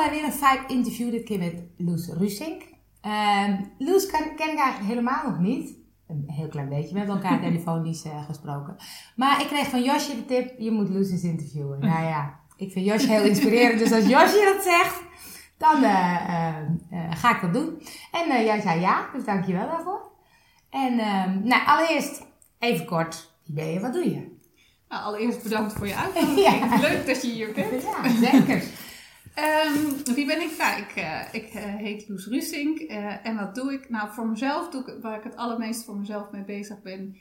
bij weer een Vibe interview. Dit keer met Loes Rusink. Ehm Loes ken, ken ik eigenlijk helemaal nog niet. Een heel klein beetje. We hebben elkaar telefonisch eh, gesproken. Maar ik kreeg van Josje de tip, je moet Loes eens interviewen. Nou ja, ik vind Josje heel inspirerend. dus als Josje dat zegt, dan eh, eh, ga ik dat doen. En jij zei ja, dus dank je wel daarvoor. En ehm, nou, allereerst even kort. Wie ben je, wat doe je? Nou, allereerst bedankt voor je uitnodiging. Ja. Leuk dat je hier bent. Ja, zeker. Ehm, wie ben ik? Nou, ik, eh, ik eh, heet Loes Rusink. eh, en wat doe ik? Nou, voor mezelf doe ik, waar ik het allermeest voor mezelf mee bezig ben,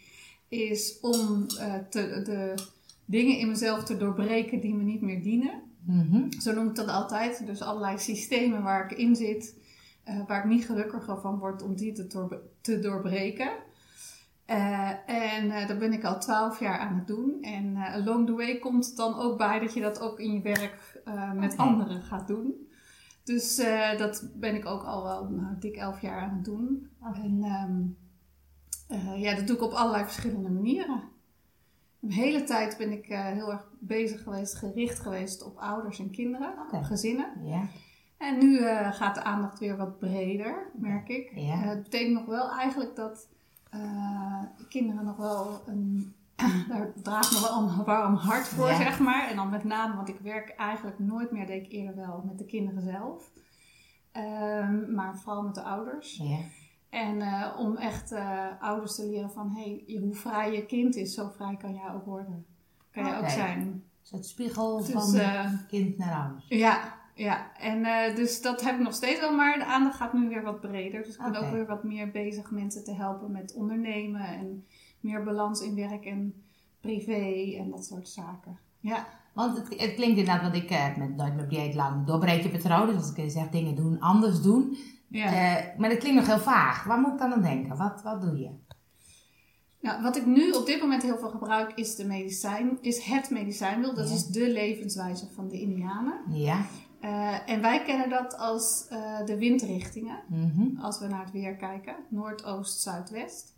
is om te, de dingen in mezelf te doorbreken die me niet meer dienen. Mhm. Zo noem ik dat altijd. Dus allerlei systemen waar ik in zit, waar ik niet gelukkiger van word om die te, te doorbreken. En eh, dat ben ik al twaalf jaar aan het doen. En eh, along the way komt het dan ook bij dat je dat ook in je werk eh, met anderen gaat doen. Dus eh, dat ben ik ook al wel nou, dik elf jaar aan het doen. En ehm, eh, ja, dat doe ik op allerlei verschillende manieren. Een hele tijd ben ik heel erg bezig geweest, gericht geweest op ouders en kinderen, Oké. gezinnen. En nu gaat de aandacht weer wat breder, merk ik. Eh, het betekent nog wel eigenlijk dat kinderen nog wel een. Daar draagt nog wel een warm hart voor, Ja. zeg maar. En dan met name, want ik werk eigenlijk nooit meer, deed ik eerder wel, met de kinderen zelf. Ehm, maar vooral met de ouders. Ja. En eh, om echt eh, ouders te leren van, hey, hoe vrij je kind is, zo vrij kan jij ook worden. Kan jij ook zijn. Is het spiegel Dus, van eh, kind naar ouders? Ja, ja. En dus dat heb ik nog steeds wel, maar de aandacht gaat nu weer wat breder. Dus ik ben ook weer wat meer bezig mensen te helpen met ondernemen en meer balans in werk en privé en dat soort zaken. Ja, Want het, het klinkt inderdaad, wat ik eh, met Nooit meer dieet lang doorbreken patronen. Dus als ik zeg dingen doen, anders doen. ja. Eh, maar dat klinkt nog heel vaag. Waar moet ik dan aan denken? Wat, wat doe je? Nou, wat ik nu op dit moment heel veel gebruik is, de medicijn, is het medicijnwiel. Dat Ja. is de levenswijze van de Indianen. Ja. Eh, en wij kennen dat als de windrichtingen. Mhm. als we naar het weer kijken. Noordoost, Zuidwest.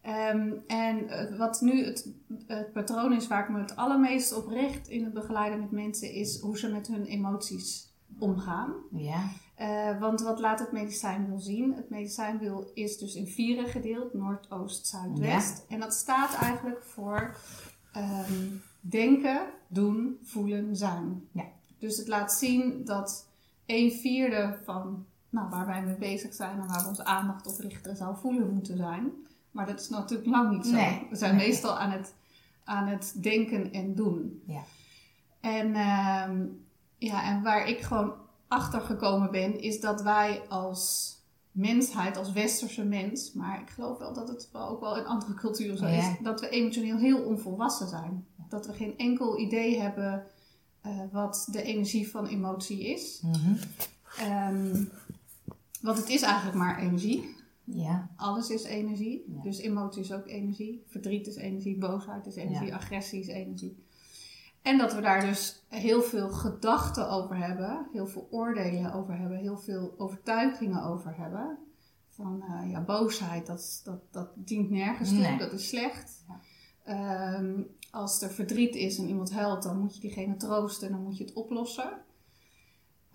Ehm, en eh, wat nu het, het patroon is waar ik me het allermeest op richt in het begeleiden met mensen, is hoe ze met hun emoties omgaan. Ja. Eh, want wat laat het medicijnwiel zien? Het medicijnwiel is dus in vieren gedeeld, Noordoost, Zuidwest. En dat staat eigenlijk voor ehm, denken, doen, voelen, zijn. Ja. Dus het laat zien dat een vierde van nou, waar wij mee bezig zijn en waar we onze aandacht op richten zou voelen moeten zijn. Maar dat is natuurlijk lang niet zo. Nee. We zijn Nee. meestal aan het, aan het denken en doen. Ja. En, ehm, ja, en waar ik gewoon achter gekomen ben, is dat wij als mensheid, als westerse mens, maar ik geloof wel dat het ook wel in andere culturen zo Ja. is, dat we emotioneel heel onvolwassen zijn. Dat we geen enkel idee hebben eh, wat de energie van emotie is. Mhm. Ehm, want het is eigenlijk maar energie. Ja. Alles is energie. Ja. Dus emotie is ook energie. Verdriet is energie. Boosheid is energie. Agressie is energie. En dat we daar dus heel veel gedachten over hebben. Heel veel oordelen over hebben. Heel veel overtuigingen over hebben. Van eh, ja, boosheid, dat, dat, dat dient nergens toe. Nee. Dat is slecht. Ja. Ehm, als er verdriet is en iemand huilt, dan moet je diegene troosten. Dan moet je het oplossen.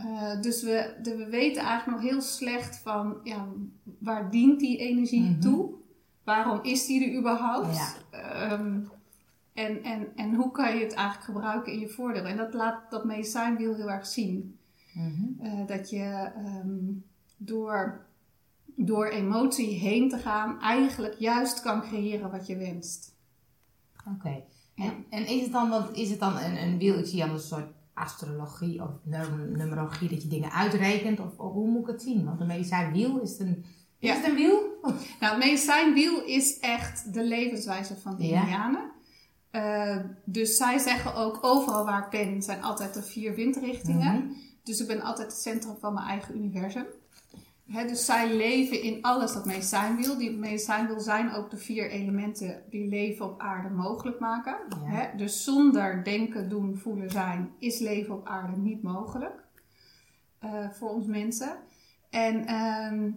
Eh, dus we, de, we weten eigenlijk nog heel slecht van ja, waar dient die energie Mhm. toe? Waarom is die er überhaupt? Ja. Ehm, en, en, en hoe kan je het eigenlijk gebruiken in je voordeel? En dat laat dat medicijnwiel heel erg zien. Mhm. Eh, dat je ehm, door, door emotie heen te gaan eigenlijk juist kan creëren wat je wenst. Oké. En, en is het dan, want is het dan een, een wiel, ik zie dan een soort astrologie of num- numerologie, dat je dingen uitrekent? Of, of hoe moet ik het zien? Want een medicijnwiel, is een, is Ja. het een wiel? Nou, het medicijnwiel is echt de levenswijze van de Ja. Indianen. Eh, dus zij zeggen ook, overal waar ik ben, zijn altijd de vier windrichtingen. Mhm. Dus ik ben altijd het centrum van mijn eigen universum. Dus zij leven in alles dat medicijnwiel. Die medicijnwiel zijn ook de vier elementen die leven op aarde mogelijk maken. Ja. Dus zonder denken, doen, voelen, zijn is leven op aarde niet mogelijk. eh, voor ons mensen. En, ehm,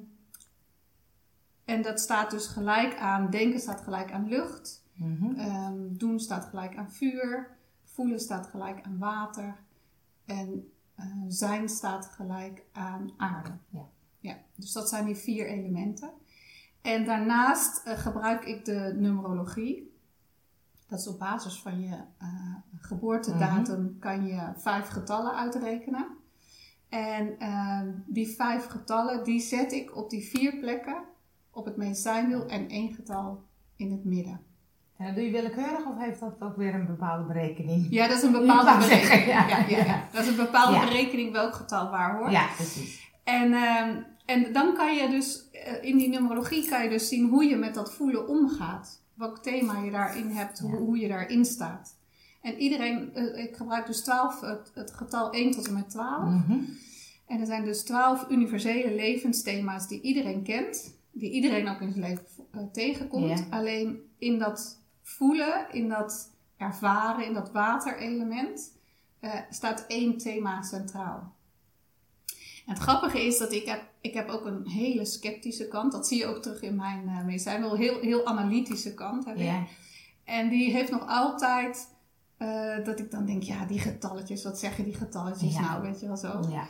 en dat staat dus gelijk aan, denken staat gelijk aan lucht. Mhm. Ehm, doen staat gelijk aan vuur. Voelen staat gelijk aan water. En zijn staat gelijk aan aarde. Ja. Ja. Dus dat zijn die vier elementen. En daarnaast gebruik ik de numerologie. Dat is op basis van je geboortedatum Mhm. kan je vijf getallen uitrekenen. En ehm, die vijf getallen, die zet ik op die vier plekken op het medicijnwiel en één getal in het midden. En dat doe je willekeurig of heeft dat ook weer een bepaalde berekening? Ja, dat is een bepaalde zeggen, berekening. ja, Ja, ja. Dat is een bepaalde berekening welk getal waar hoort. Ja, precies. En, ehm, en dan kan je dus, eh, in die numerologie kan je dus zien hoe je met dat voelen omgaat. Welk thema je daarin hebt, hoe, hoe je daarin staat. En iedereen, eh, ik gebruik dus 12, het, het getal 1 tot en met 12. Mhm. En er zijn dus 12 universele levensthema's die iedereen kent. Die iedereen ook in zijn leven eh, tegenkomt. Ja. Alleen in dat voelen, in dat ervaren, in dat waterelement, staat één thema centraal. En het grappige is dat ik heb, ik heb ook een hele sceptische kant. Dat zie je ook terug in mijn uh, medicijn. Wel heel, heel analytische kant heb ik. En die heeft nog altijd eh, dat ik dan denk, ja, die getalletjes, wat zeggen die getalletjes Ja. nou, weet je wel zo. Ja.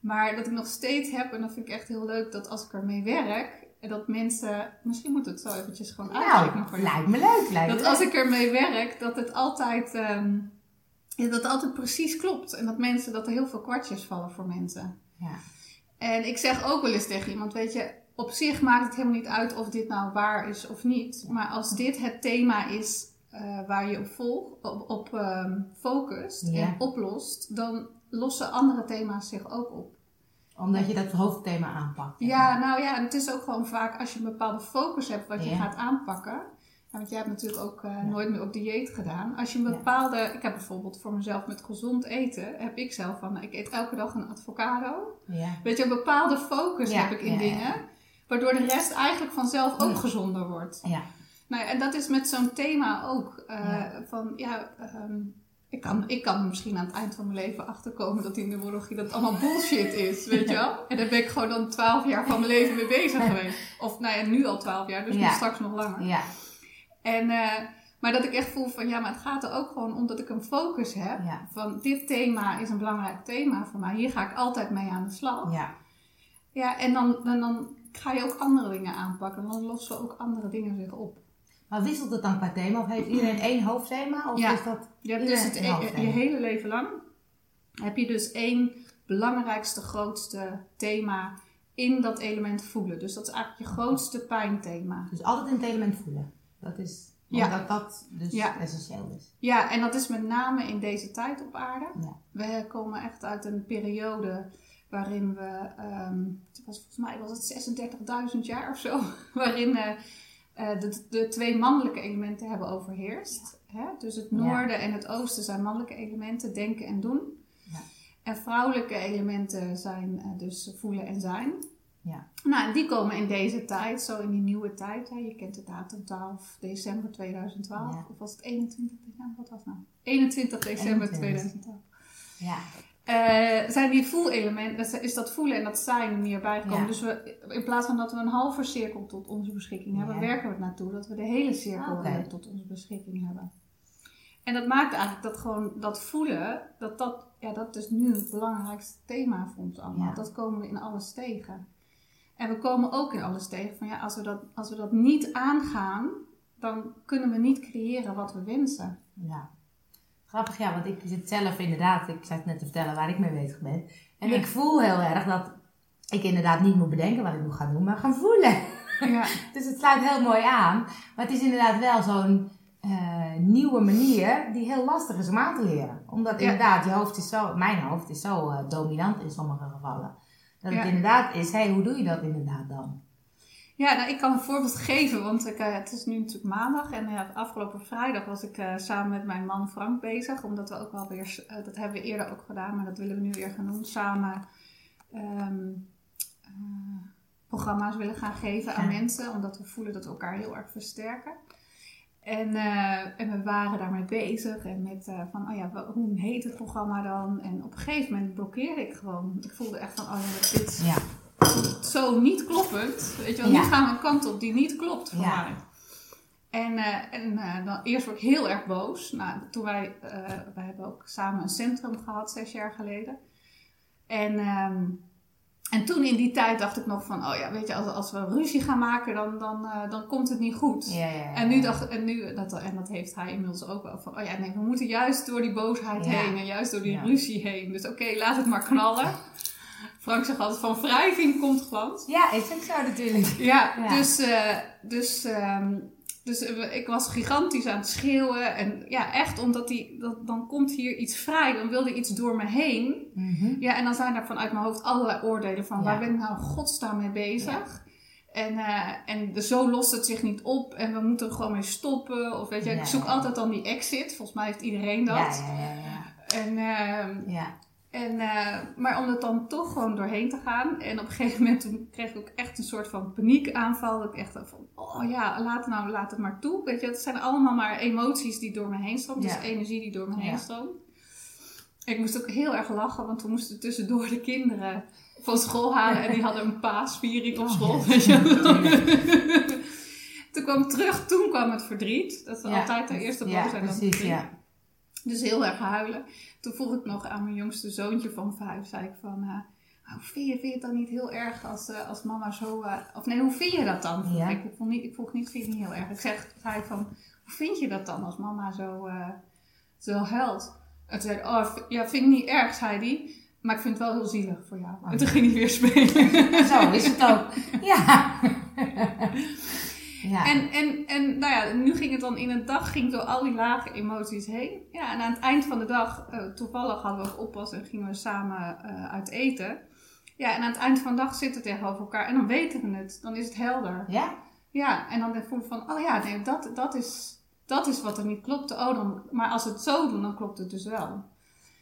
Maar dat ik nog steeds heb, en dat vind ik echt heel leuk, dat als ik ermee werk, dat mensen, misschien moet het zo eventjes gewoon uitrekenen Nou, lijkt me leuk. Lijkt me Dat als leuk. ik ermee werk, dat het altijd, ehm, dat het altijd precies klopt. En dat mensen, dat er heel veel kwartjes vallen voor mensen. Ja. En ik zeg ook wel eens tegen iemand, weet je, op zich maakt het helemaal niet uit of dit nou waar is of niet. Maar als dit het thema is eh, waar je op, volg, op, op ehm, focust Ja. en oplost, dan lossen andere thema's zich ook op. Omdat je dat hoofdthema aanpakt. Ja, nou ja, en het is ook gewoon vaak als je een bepaalde focus hebt wat je gaat aanpakken. Want jij hebt natuurlijk ook eh, Ja. nooit meer op dieet gedaan. Als je een Ja. bepaalde, ik heb bijvoorbeeld voor mezelf met gezond eten, heb ik zelf van, ik eet elke dag een avocado. Ja. Weet je, een bepaalde focus heb ik in dingen, waardoor de rest eigenlijk vanzelf ook Ja. gezonder wordt. Ja. Nou, ja, en dat is met zo'n thema ook. eh. Van ja, ehm, ik, kan, ik kan misschien aan het eind van mijn leven achterkomen dat die numerologie dat allemaal bullshit is, weet je wel? En daar ben ik gewoon dan twaalf jaar van mijn leven mee bezig geweest. Of nou ja, nu al twaalf jaar, dus nu straks nog langer. Ja. En, eh, maar dat ik echt voel van ja, maar het gaat er ook gewoon om dat ik een focus heb. Ja. Van dit thema is een belangrijk thema voor mij. Hier ga ik altijd mee aan de slag. Ja. Ja, en dan, dan, dan ga je ook andere dingen aanpakken. Dan lossen ook andere dingen zich op. Maar wisselt het dan qua thema? Of heeft iedereen één hoofdthema? Of Ja. is dat... Ja, dus het, je hele leven lang heb je dus één belangrijkste, grootste thema in dat element voelen. Dus dat is eigenlijk je grootste pijnthema. Dus altijd in het element voelen. Dat is... Ja. Dat dus Ja. essentieel is. Ja, en dat is met name in deze tijd op aarde. Ja. We komen echt uit een periode waarin we, ehm, het was volgens mij was het 36.000 jaar of zo, waarin eh, de, de twee mannelijke elementen hebben overheerst. Hè? Dus het noorden en het oosten zijn mannelijke elementen, denken en doen. Ja. En vrouwelijke elementen zijn eh, dus voelen en zijn. Ja. Nou, die komen in deze tijd, zo in die nieuwe tijd. Hè? Je kent de datum 12 december 2012. Ja. Of was het 21 december? Wat was nou? 21 december 21. 2012. Ja. Eh, zijn die voelelementen, is dat voelen en dat zijn er meer bijgekomen. Ja. Dus we, in plaats van dat we een halve cirkel tot onze beschikking hebben, Ja. werken we het naartoe dat we de hele cirkel tot onze beschikking hebben. En dat maakt eigenlijk dat gewoon dat voelen, dat dat, ja, dat is nu het belangrijkste thema voor ons allemaal. Ja. Dat komen we in alles tegen. En we komen ook in alles tegen van ja, als we dat, als we dat niet aangaan, dan kunnen we niet creëren wat we wensen. Ja. Grappig, ja, want ik zit zelf inderdaad, ik zat net te vertellen waar ik mee bezig ben. En Ja. ik voel heel erg dat ik inderdaad niet moet bedenken wat ik moet gaan doen, maar gaan voelen. Ja, Dus het sluit heel mooi aan. Maar het is inderdaad wel zo'n eh, nieuwe manier die heel lastig is om aan te leren. Omdat Ja. inderdaad, je hoofd is zo, mijn hoofd is zo eh, dominant in sommige gevallen. Dat het inderdaad is, hey, hoe doe je dat inderdaad dan? Ja, nou, ik kan een voorbeeld geven, want ik, eh, het is nu natuurlijk maandag en eh, afgelopen vrijdag was ik eh, samen met mijn man Frank bezig, omdat we ook wel weer, dat hebben we eerder ook gedaan, maar dat willen we nu weer gaan doen, samen ehm, eh, programma's willen gaan geven aan Ja. mensen, omdat we voelen dat we elkaar heel erg versterken. En, eh, en we waren daarmee bezig en met eh, van, oh ja, hoe heet het programma dan? En op een gegeven moment blokkeerde ik gewoon. Ik voelde echt van, oh ja, dit, Ja, zo niet kloppend. Weet je wel, Ja. nu gaan we een kant op die niet klopt voor Ja. mij. En, eh, en dan, eerst word ik heel erg boos. Nou, toen wij, wij hebben ook samen een centrum gehad zes jaar geleden. En, ehm, en toen in die tijd dacht ik nog van, oh ja, weet je, als, als we ruzie gaan maken, dan, dan, eh, dan komt het niet goed. Ja, ja, ja. En nu dacht en nu, dat, en dat heeft hij inmiddels ook wel van, oh ja, nee, we moeten juist door die boosheid heen en juist door die ruzie heen. Dus oké, laat het maar knallen. Frank zegt altijd van wrijving komt glans. Ja, is ook zo natuurlijk. Ja, Ja. dus, eh, dus, ehm, dus eh, ik was gigantisch aan het schreeuwen. En ja, echt omdat die, dat, dan komt hier iets vrij, dan wilde iets door me heen. Mhm. Ja, en dan zijn er vanuit mijn hoofd allerlei oordelen van Ja. waar ben ik nou godsnaam mee bezig? En, eh, en de, zo lost het zich niet op en we moeten er gewoon mee stoppen. Of weet je, Ja, ik zoek altijd dan die exit. Volgens mij heeft iedereen dat. Ja, ja, ja, ja. En, ehm, ja. En, eh, maar om er dan toch gewoon doorheen te gaan. En op een gegeven moment toen kreeg ik ook echt een soort van paniekaanval. Dat ik echt van, oh ja, laat, nou, laat het maar toe. Weet je, het zijn allemaal maar emoties die door me heen stromen. Ja. Dus energie die door me heen Ja. stroomt. Ik moest ook heel erg lachen, want we moesten tussendoor de kinderen van school halen. En die hadden een paasviering op Oh, school. weet je. toen kwam ik terug, toen kwam het verdriet. Dat is Ja. altijd de eerste Ja, boosheid. dan verdriet. Dus heel erg huilen. Toen vroeg ik nog aan mijn jongste zoontje van vijf, zei ik van, eh, hoe vind je, vind je het dan niet heel erg als, eh, als mama zo, eh, of nee, hoe vind je dat dan? Ja. ik. Ik, vroeg niet, ik vroeg niet, vind je het niet heel erg? Ik zeg, zei van, hoe vind je dat dan als mama zo, zo huilt? En toen zei hij, oh, ja, vind ik niet erg, zei hij. Maar ik vind het wel heel zielig voor jou. En toen ging hij weer spelen. Zo is het ook. Ja. ja. En, en, en nou ja, nu ging het dan in een dag ging door al die lage emoties heen. Ja, en aan het eind van de dag, eh, toevallig hadden we oppas en gingen we samen eh, uit eten. Ja, en aan het eind van de dag zitten we tegenover elkaar en dan weten we het. Dan is het helder. ja? Ja, en dan voel ik van, oh ja, nee, dat, dat, is, dat is wat er niet klopte. Oh, dan, maar als we het zo doen, dan klopt het dus wel.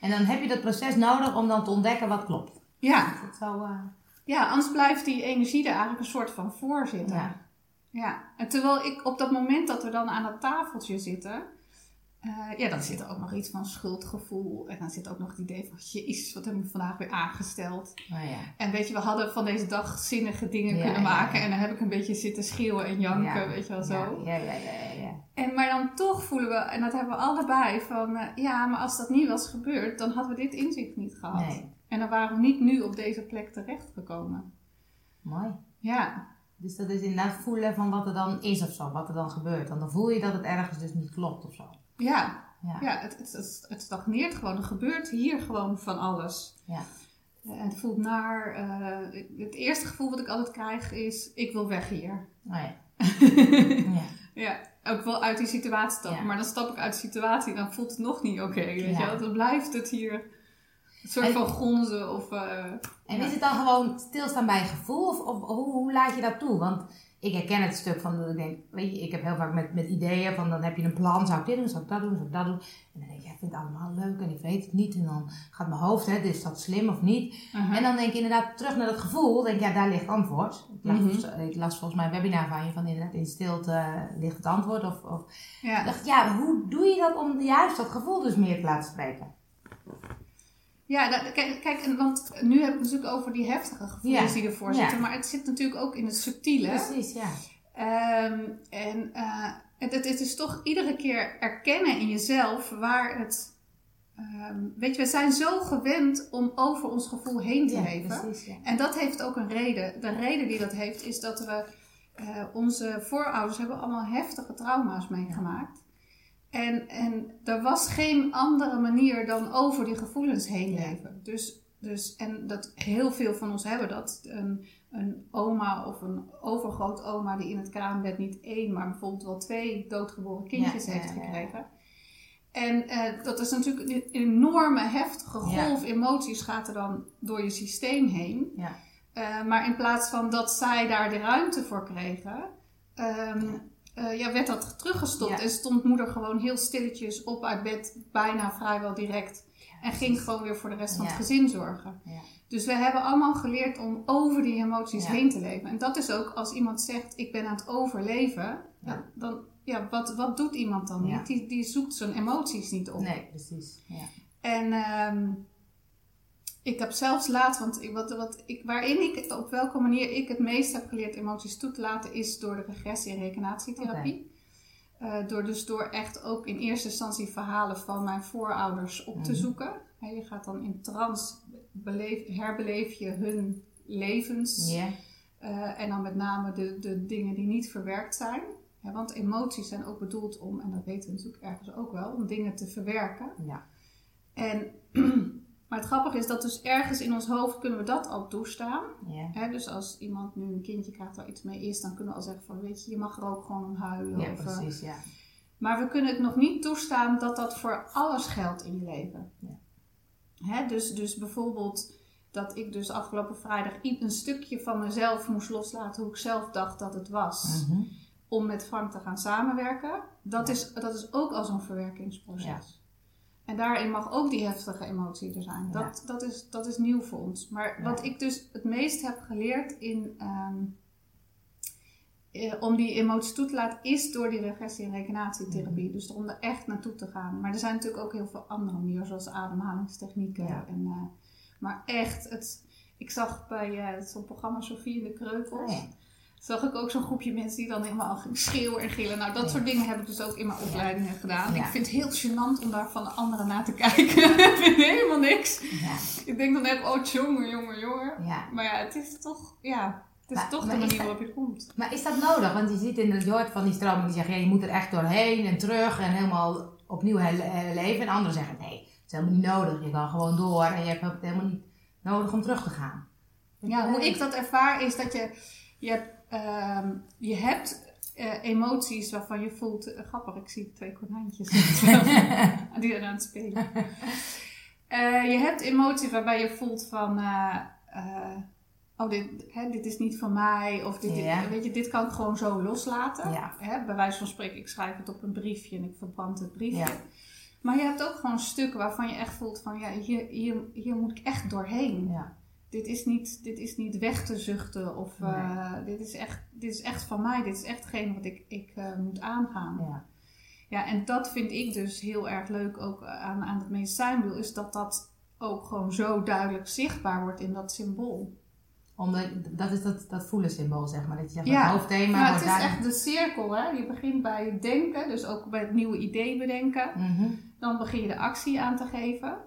En dan heb je dat proces nodig om dan te ontdekken wat klopt. Ja, dat zo? eh, ja anders blijft die energie er eigenlijk een soort van voor zitten. ja. Ja, en terwijl ik op dat moment dat we dan aan dat tafeltje zitten, eh, ja, dan zit er ook nog iets van schuldgevoel. En dan zit ook nog het idee van, jezus, wat heb ik vandaag weer aangesteld. Nou ja. En weet je, we hadden van deze dag zinnige dingen Ja, kunnen maken. ja. En dan heb ik een beetje zitten schreeuwen en janken, Ja. weet je wel zo. Ja, ja, ja. En, maar dan toch voelen we, en dat hebben we allebei, van eh, ja, maar als dat niet was gebeurd, dan hadden we dit inzicht niet gehad. Nee. En dan waren we niet nu op deze plek terechtgekomen. Mooi. Ja, Dus dat is inderdaad voelen van wat er dan is of zo, wat er dan gebeurt. Want dan voel je dat het ergens dus niet klopt of zo. ja, Ja. Ja, het, het, het, het stagneert gewoon. Er gebeurt hier gewoon van alles. Ja. Eh, het voelt naar. eh, het eerste gevoel wat ik altijd krijg is: ik wil weg hier. Oh ja. ja. Ja, ook wel uit die situatie stappen. Ja. Maar dan stap ik uit de situatie en dan voelt het nog niet oké. weet Ja. je wel? Dan blijft het hier een soort En- van gonzen. Of, eh, En ja. is het dan gewoon stilstaan bij gevoel? Of, of hoe, hoe laat je dat toe? Want ik herken het stuk van dat ik denk, weet je, ik heb heel vaak met, met ideeën van dan heb je een plan, zou ik dit doen, zou ik dat doen, zou ik dat doen. En dan denk je, ik vind het allemaal leuk en ik weet het niet. En dan gaat mijn hoofd, hè, is dat slim of niet? aha. En dan denk ik inderdaad terug naar dat gevoel, denk ja, daar ligt antwoord. Ik las, Mhm. ik las volgens mij een webinar van je van inderdaad in stilte ligt het antwoord. Of, of ja. dacht, ja, hoe doe je dat om juist dat gevoel dus meer te laten spreken? Ja, dat- kijk, kijk en want nu hebben we het natuurlijk over die heftige gevoelens Ja. die ervoor Ja. zitten. Maar het zit natuurlijk ook in het subtiele. Precies, ja. Ehm, en eh, het, het, het is toch iedere keer erkennen in jezelf waar het. ehm, weet je, we zijn zo gewend om over ons gevoel heen te ja leven. precies, ja. En dat heeft ook een reden. De reden die dat heeft is dat we. eh, onze voorouders hebben allemaal heftige trauma's meegemaakt. En, en er was geen andere manier dan over die gevoelens heen Ja. leven. Dus, dus, en dat heel veel van ons hebben dat. Een, een oma of een overgrootoma die in het kraambed niet één, maar bijvoorbeeld wel twee doodgeboren kindjes Ja, heeft gekregen. En eh, dat is natuurlijk een enorme heftige golf emoties gaat er dan door je systeem heen. Ja. Eh, maar in plaats van dat zij daar de ruimte voor kregen, ehm, eh, ja, werd dat teruggestopt. Ja. En stond moeder gewoon heel stilletjes op uit bed, bijna vrijwel direct. En ging gewoon weer voor de rest van het gezin zorgen. Ja. Dus we hebben allemaal geleerd om over die emoties heen te leven. En dat is ook als iemand zegt: Ik ben aan het overleven. Dan, ja, wat, wat doet iemand dan niet? Die, die zoekt zijn emoties niet op. Nee, precies. Ja. En ehm, ik heb zelfs laat, want ik, wat, wat ik, waarin ik, op welke manier ik het meest heb geleerd emoties toe te laten, is door de regressie- en rekenatietherapie. Uh, door dus door echt ook in eerste instantie verhalen van mijn voorouders op te Mhm. zoeken. Je gaat dan in trance, beleef, herbeleef je hun levens. Eh, en dan met name de, de dingen die niet verwerkt zijn. Want emoties zijn ook bedoeld om, en dat weten we natuurlijk ergens ook wel, om dingen te verwerken. Ja. En, maar het grappige is dat dus ergens in ons hoofd kunnen we dat al toestaan. Hè, dus als iemand nu een kindje krijgt waar iets mee is, dan kunnen we al zeggen van weet je, je mag er ook gewoon om huilen. Ja, of, eh, precies, ja. maar we kunnen het nog niet toestaan dat dat voor alles geldt in je leven. Ja. Hè, dus, dus bijvoorbeeld dat ik dus afgelopen vrijdag een stukje van mezelf moest loslaten hoe ik zelf dacht dat het was. Mhm. Om met Frank te gaan samenwerken. Dat, Ja. is, dat is ook al zo'n verwerkingsproces. En daarin mag ook die heftige emotie er zijn. Ja. Dat, dat, is, dat is nieuw voor ons. Maar Ja. wat ik dus het meest heb geleerd in, ehm, eh, om die emoties toe te laten, is door die regressie- en reïncarnatietherapie. Mhm. Dus om er echt naartoe te gaan. Maar er zijn natuurlijk ook heel veel andere manieren, zoals ademhalingstechnieken. Ja. En, eh, maar echt, het, ik zag bij eh, zo'n programma Sofie in de Kreukels. Zag ik ook zo'n groepje mensen die dan helemaal schreeuwen en gillen. Nou, dat Ja. soort dingen heb ik dus ook in mijn opleidingen gedaan. Ja. Ik vind het heel gênant om daar van de anderen naar te kijken. ik vind helemaal niks. Ja. Ik denk dan echt, oh jongen, jongen, jongen. Maar ja, het is toch, ja, het is Maar- toch maar de manier dat- waarop je komt. Maar is dat nodig? Want je ziet in de hoort van die stroming die zeggen, ja, je moet er echt doorheen en terug en helemaal opnieuw eh, leven. En anderen zeggen, nee, het is helemaal niet nodig. Je kan gewoon door en je hebt het helemaal niet nodig om terug te gaan. Ja, hoe ik dat ervaar is dat je, je hebt, ehm, je hebt eh, emoties waarvan je voelt, eh, grappig, ik zie twee konijntjes die er aan het spelen. Eh, je hebt emoties waarbij je voelt van, oh dit, hè, dit is niet van mij, of dit, Ja. weet je, dit kan ik gewoon zo loslaten. Ja. Hè, bij wijze van spreken, ik schrijf het op een briefje en ik verbrand het briefje. Ja. Maar je hebt ook gewoon stukken waarvan je echt voelt van, ja, hier, hier, hier moet ik echt doorheen Ja. Dit is niet, dit is niet weg te zuchten of eh, dit, is echt, dit is echt van mij, dit is echt hetgeen wat ik, ik eh, moet aangaan. Ja. Ja. en dat vind ik dus heel erg leuk ook aan, aan het medicijnwiel, is dat dat ook gewoon zo duidelijk zichtbaar wordt in dat symbool. Omdat, dat is dat, dat voelen symbool, zeg maar. Dat je zegt, Ja. het hoofdthema wordt het is echt de cirkel, hè? Je begint bij het denken, dus ook bij het nieuwe idee bedenken. Mhm. Dan begin je de actie aan te geven.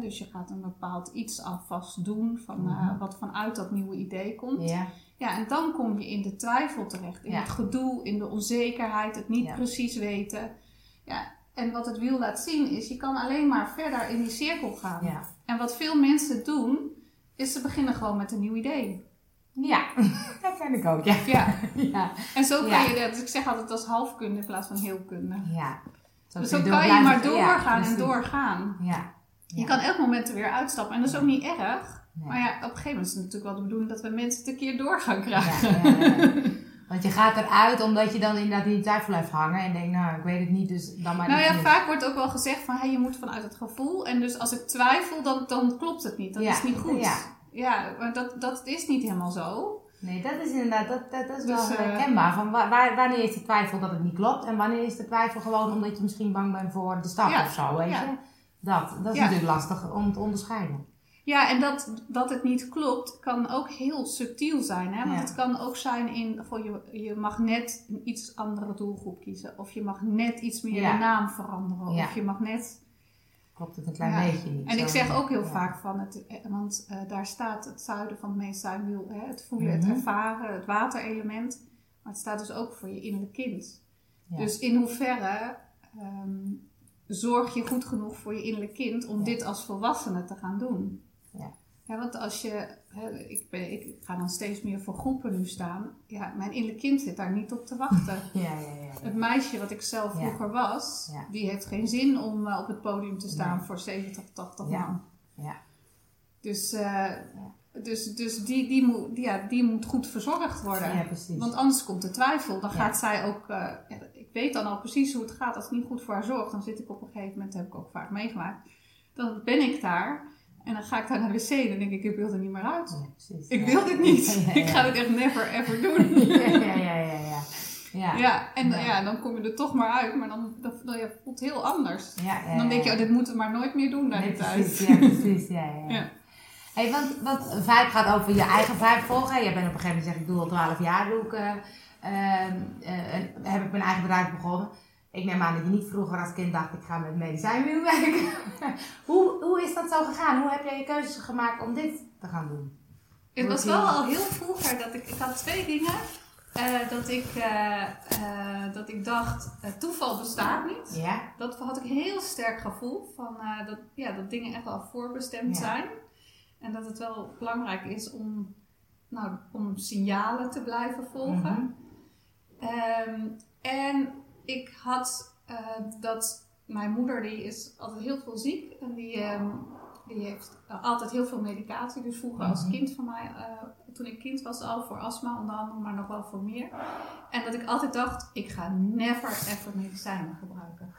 Dus je gaat een bepaald iets alvast doen van, eh, Mhm. wat vanuit dat nieuwe idee komt. Ja. Ja, en dan kom je in de twijfel terecht. In Ja. het gedoe, in de onzekerheid, het niet Ja. precies weten. Ja, en wat het wiel laat zien is, je kan alleen maar verder in die cirkel gaan. Ja. En wat veel mensen doen, is ze beginnen gewoon met een nieuw idee. Ja, dat ken ik ook, ja. Ja, Ja. en zo kan je dat. Dus ik zeg altijd als halfkunde in plaats van heelkunde. ja. Zo Dus zo kan je maar doorgaan en doorgaan. Ja. Je kan elk moment er weer uitstappen. En dat is ook niet erg. Nee. Maar ja, op een gegeven moment is het natuurlijk wel de bedoeling dat we mensen het een keer door gaan krijgen. ja, ja. Want je gaat eruit omdat je dan inderdaad in die twijfel blijft hangen en denkt, nou, ik weet het niet, dus dan maar Nou ja, vaak wordt ook wel gezegd van hey, je moet vanuit het gevoel. En dus als ik twijfel, dan, dan klopt het niet. Ja, is niet goed. ja. Ja, maar dat, dat is niet helemaal zo. Nee, dat is inderdaad, dat, dat, dat is Dus, wel eh, herkenbaar. Van wa- waar, wanneer is de twijfel dat het niet klopt en wanneer is de twijfel gewoon omdat je misschien bang bent voor de stap Ja, of zo, weet ja. je? Dat, dat is Ja. natuurlijk lastig om te onderscheiden. Ja, en dat, dat het niet klopt kan ook heel subtiel zijn. Hè? Want Ja. het kan ook zijn in, voor je, je mag net een iets andere doelgroep kiezen. Of je mag net iets meer Ja. de naam veranderen. Ja. Of je mag net... Klopt het een klein beetje niet. En ik zeg ook heel vaak van het, eh, want eh, daar staat het zuiden van het medicijnwiel, hè, het voelen, Mhm. het ervaren, het waterelement. Maar het staat dus ook voor je innerlijk kind. Dus in hoeverre ehm, zorg je goed genoeg voor je innerlijk kind om Ja. dit als volwassene te gaan doen? Ja. Ja, want als je, hè, ik, ben, ik ga dan steeds meer voor groepen nu staan. Ja, mijn innerlijk kind zit daar niet op te wachten. Ja, ja, ja. Het meisje wat ik zelf vroeger was, die heeft geen zin om eh, op het podium te staan Nee. voor 70, 80 Ja. man. Ja. Dus, eh, dus, dus die, die, moet, ja, die moet goed verzorgd worden. Ja, precies. Want anders komt de twijfel. Dan gaat zij ook. eh, ik weet dan al precies hoe het gaat. Als ik niet goed voor haar zorg, dan zit ik op een gegeven moment, dat heb ik ook vaak meegemaakt. Dan ben ik daar en dan ga ik daar naar de wc en dan denk ik, ik wil er niet meer uit. Ja, precies. Ik Ja. wil dit niet. Ja, Ik ga dit echt never ever doen. Ja, ja, ja, ja, ja. Ja, en Ja. dan kom je er toch maar uit, maar dan, dan, dan ja, het voelt heel anders. ja, En dan denk je, oh, dit moeten we maar nooit meer doen naar Nee, precies, ja, precies, ja, ja. Hey, want, want vibe gaat over je eigen vibe volgen. Je bent op een gegeven moment gezegd, ik doe al 12 jaar, doe ik, heb ik mijn eigen bedrijf begonnen. Ik neem aan dat je niet vroeger als kind dacht, ik ga met medicijnwiel werken. hoe, hoe is dat zo gegaan? Hoe heb jij je keuzes gemaakt om dit te gaan doen? Het was wel al heel vroeger dat ik, ik had twee dingen. Uh, dat, ik, uh, uh, dat ik dacht, toeval bestaat niet. Ja. Dat had ik een heel sterk gevoel van dat, ja, dat dingen echt wel voorbestemd Ja. zijn. En dat het wel belangrijk is om, nou, om signalen te blijven volgen. Mhm. Ehm, en ik had dat mijn moeder, die is altijd heel veel ziek en die, ehm, die heeft altijd heel veel medicatie. Dus vroeger als Mhm. kind van mij, eh, toen ik kind was al voor astma onder andere, maar nog wel voor meer. En dat ik altijd dacht, ik ga never ever medicijnen gebruiken.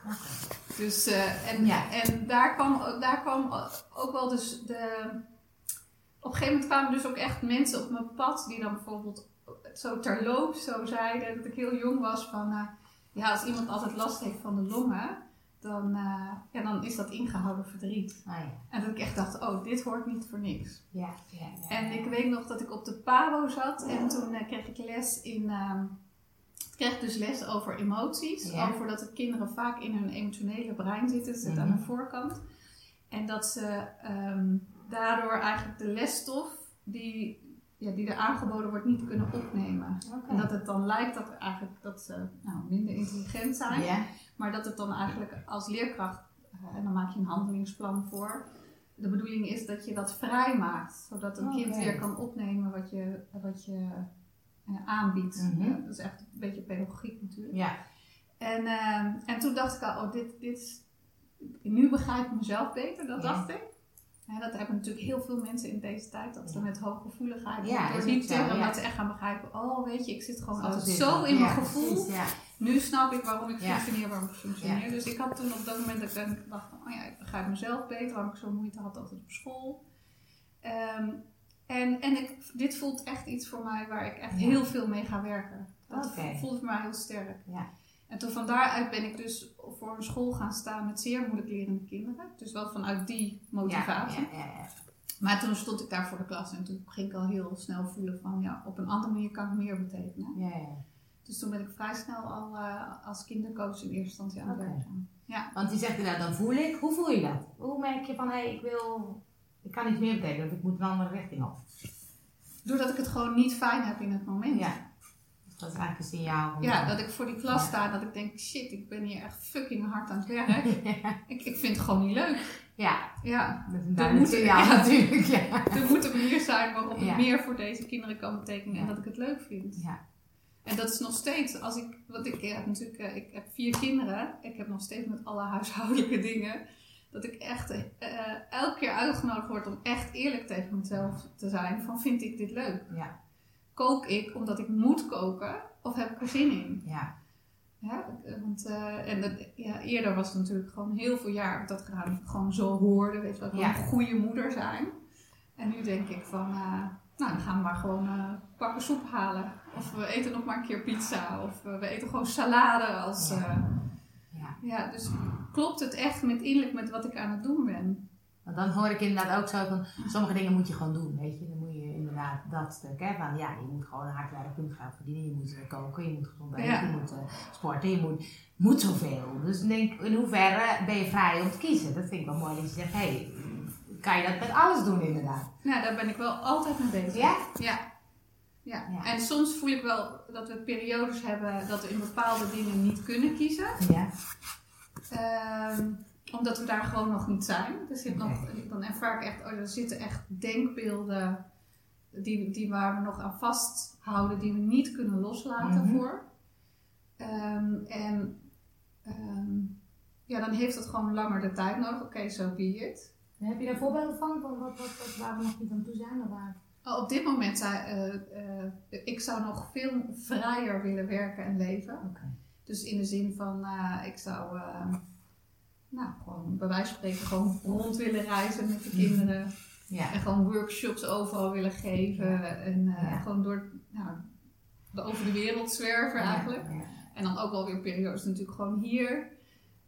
Dus, eh, en, Ja. en daar kwam, daar kwam ook wel dus de... Op een gegeven moment kwamen dus ook echt mensen op mijn pad die dan bijvoorbeeld zo terloops zo zeiden, dat ik heel jong was van... eh, ja, als iemand altijd last heeft van de longen, dan, eh, ja, dan is dat ingehouden verdriet. Ah, ja. En dat ik echt dacht, oh, dit hoort niet voor niks. Ja, ja, ja. En ik weet nog dat ik op de PABO zat en toen eh, kreeg ik les in... ehm, ik kreeg dus les over emoties. Ja. Over dat de kinderen vaak in hun emotionele brein zitten. Zit aan Mhm. de voorkant. En dat ze ehm, daardoor eigenlijk de lesstof die, ja, die er aangeboden wordt niet kunnen opnemen. En dat het dan lijkt dat, eigenlijk, dat ze nou, minder intelligent zijn. Maar dat het dan eigenlijk als leerkracht, eh, en dan maak je een handelingsplan voor. De bedoeling is dat je dat vrij maakt, zodat een kind weer kan opnemen wat je, wat je eh, aanbiedt. Mhm. Dat is echt een beetje pedagogiek natuurlijk. ja. En, ehm, en toen dacht ik al, oh, dit, dit, is- nu begrijp ik mezelf beter, dat dacht ik. Ja, dat hebben natuurlijk heel veel mensen in deze tijd, dat ze met hooggevoeligheid, Ja, door zo, ja. dat ze echt gaan begrijpen, oh weet je, ik zit gewoon altijd zit zo in mijn gevoel. precies. Nu snap ik waarom ik functioneer, waarom ik functioneer. Dus ik had toen op dat moment dat ik dacht, van, oh ja, ik begrijp mezelf beter, waarom ik zo moeite had altijd op school. Ehm, en en ik, dit voelt echt iets voor mij waar ik echt heel veel mee ga werken. Dat Oké. voelt voor mij heel sterk. Ja. En toen van daaruit ben ik dus voor een school gaan staan met zeer moeilijk lerende kinderen. Dus wel vanuit die motivatie. Ja, ja. Maar toen stond ik daar voor de klas en toen ging ik al heel snel voelen van ja, op een andere manier kan ik meer betekenen. Ja, ja. Dus toen ben ik vrij snel al eh, als kindercoach in eerste instantie aan het werk gaan. Ja. Want die zegt inderdaad, dan voel ik. Hoe voel je dat? Hoe merk je van, hé, hey, ik wil... Ik kan iets meer betekenen, ik moet een andere richting op. Doordat ik het gewoon niet fijn heb in het moment. Ja. Dat is eigenlijk een signaal. Ja, dat ik voor die klas Ja. sta dat ik denk, shit, ik ben hier echt fucking hard aan het werk. ja. ik, ik vind het gewoon niet leuk. Ja, Ja, dat is een moet- duidelijk signaal ja. natuurlijk. Ja. er moet een manier zijn waarop ik meer voor deze kinderen kan betekenen en dat ik het leuk vind. Ja. En dat is nog steeds, als ik, want ik heb natuurlijk, eh, ik heb vier kinderen. Ik heb nog steeds met alle huishoudelijke dingen. Dat ik echt eh, eh, elke keer uitgenodigd word om echt eerlijk tegen mezelf te zijn. Van vind ik dit leuk? Ja. Kook ik omdat ik moet koken? Of heb ik er zin in? Ja. Ja, want, eh, en dat, ja, eerder was het natuurlijk gewoon heel veel jaar dat gedaan. Ik gewoon zo hoorde, weet je wel, Ja. een goede moeder zijn. En nu denk ik van, eh, nou dan gaan we maar gewoon eh pakken soep halen. Of we eten nog maar een keer pizza. Of we eten gewoon salade als... Ja. ja. ja, dus klopt het echt met innerlijk met wat ik aan het doen ben? Want dan hoor ik inderdaad ook zo van, sommige dingen moet je gewoon doen, weet je. Inderdaad dat stuk, hè. Van ja, je moet gewoon je moet geld verdienen, je moet eh, koken, je moet gezond eten, Ja. je moet eh, sporten, je moet, moet zoveel. Dus denk, in hoeverre ben je vrij om te kiezen? Dat vind ik wel mooi dat je zegt, hé, hey, kan je dat met alles doen inderdaad? Nou, daar ben ik wel altijd mee bezig. Ja? Ja. Ja. Ja. En soms voel ik wel dat we periodes hebben dat we in bepaalde dingen niet kunnen kiezen. Ja. Ehm, omdat we daar gewoon nog niet zijn. Er zit nog, dan ervaar ik echt, oh, er zitten echt denkbeelden die, die waar we nog aan vasthouden, die we niet kunnen loslaten Mhm. voor. Ehm, en ehm, ja, dan heeft het gewoon langer de tijd nodig. Oké, zo be it. Heb je daar voorbeelden van, van wat, wat, wat, waar we nog niet aan toe zijn? Of waar? Oh, Op dit moment zei eh, eh, ik zou nog veel vrijer willen werken en leven. Dus in de zin van, eh, ik zou, nou, gewoon bij wijze van spreken gewoon rond willen reizen met de kinderen. Ja. En gewoon workshops overal willen geven. En eh, gewoon door, nou, de- over de wereld zwerven eigenlijk. En dan ook wel weer periodes natuurlijk gewoon hier.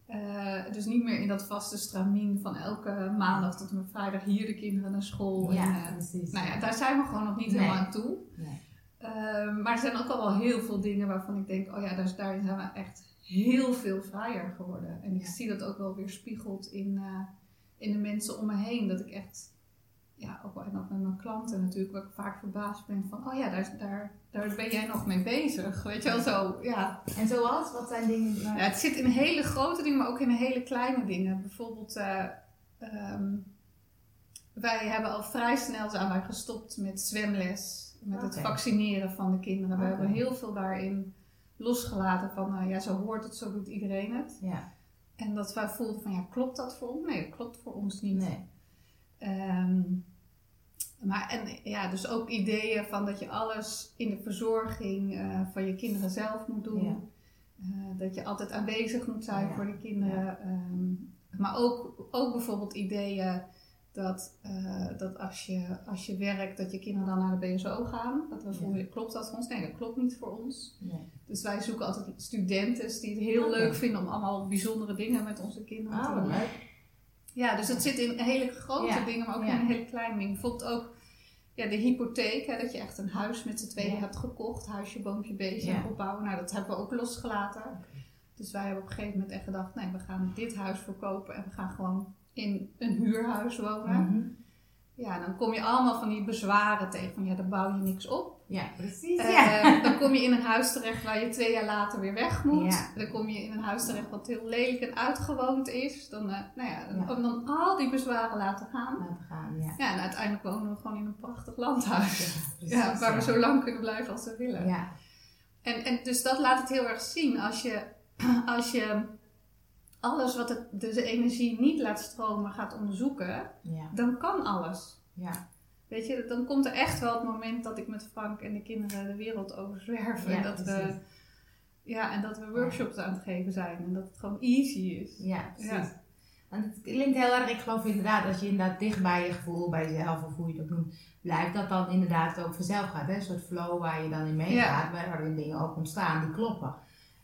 Eh, dus niet meer in dat vaste stramien van elke maandag tot en met vrijdag hier de kinderen naar school. Ja, en, eh, precies. nou ja, daar zijn we gewoon nog niet Nee. helemaal aan toe. Nee. Ehm, maar er zijn ook al wel heel veel dingen waarvan ik denk, oh ja, daar, daarin zijn we echt heel veel vrijer geworden. En ik zie dat ook wel weer spiegeld in, in de mensen om me heen. Dat ik echt, ja, ook wel en ook met mijn klanten natuurlijk, waar ik vaak verbaasd ben van, oh ja, daar, daar, daar ben jij nog mee bezig. Weet je wel zo, ja. En zoals? Wat zijn dingen? Ja, het zit in hele grote dingen, maar ook in hele kleine dingen. Bijvoorbeeld, eh, ehm, wij hebben al vrij snel zijn wij gestopt met zwemles, met het vaccineren van de kinderen. We hebben heel veel daarin losgelaten van, nou ja, zo hoort het, zo doet iedereen het. Ja, En dat wij voelden van, ja, klopt dat voor ons? Nee, dat klopt voor ons niet. nee. Ehm, maar en ja, dus ook ideeën van dat je alles in de verzorging eh, van je kinderen zelf moet doen. Ja. Eh, dat je altijd aanwezig moet zijn Ja. voor de kinderen. Ehm, maar ook, ook bijvoorbeeld ideeën dat, eh, dat als, je, als je werkt, dat je kinderen dan naar de BSO gaan. Dat we klopt dat voor ons? Nee, dat klopt niet voor ons. nee. Dus wij zoeken altijd studenten die het heel leuk vinden om allemaal bijzondere dingen met onze kinderen te Ah, doen. wat leuk. Ja, dus het zit in hele grote Ja, dingen, maar ook in hele kleine dingen. Bijvoorbeeld ook ja, de hypotheek, hè, dat je echt een huis met z'n tweeën hebt gekocht. Huisje, boompje, beestje Ja. opbouwen. Nou, dat hebben we ook losgelaten. Dus wij hebben op een gegeven moment echt gedacht, nee, we gaan dit huis verkopen en we gaan gewoon in een huurhuis wonen. Mhm. Ja, dan kom je allemaal van die bezwaren tegen van ja, dan bouw je niks op. Ja, precies. Eh, ja. Dan kom je in een huis terecht waar je twee jaar later weer weg moet. Ja. Dan kom je in een huis terecht wat heel lelijk en uitgewoond is. Dan, eh, nou ja, Ja. om dan al die bezwaren laten gaan. Laten gaan, ja. Ja, en uiteindelijk wonen we gewoon in een prachtig landhuis. precies, Ja, waar we zo lang kunnen blijven als we willen. Ja, En, en dus dat laat het heel erg zien. Als je, als je alles wat het, dus de energie niet laat stromen gaat onderzoeken, ja, dan kan alles. ja. Weet je, dan komt er echt wel het moment dat ik met Frank en de kinderen de wereld overzwerven. Ja, dat we, ja, en dat we workshops aan het geven zijn. En dat het gewoon easy is. Ja, precies. Want het klinkt heel erg, ik geloof inderdaad, als je inderdaad dicht bij je gevoel, bij jezelf of hoe je het ook noemt, blijft, dat dan inderdaad ook vanzelf gaat. Hè? Een soort flow waar je dan in meegaat, waarin dingen ook ontstaan die kloppen.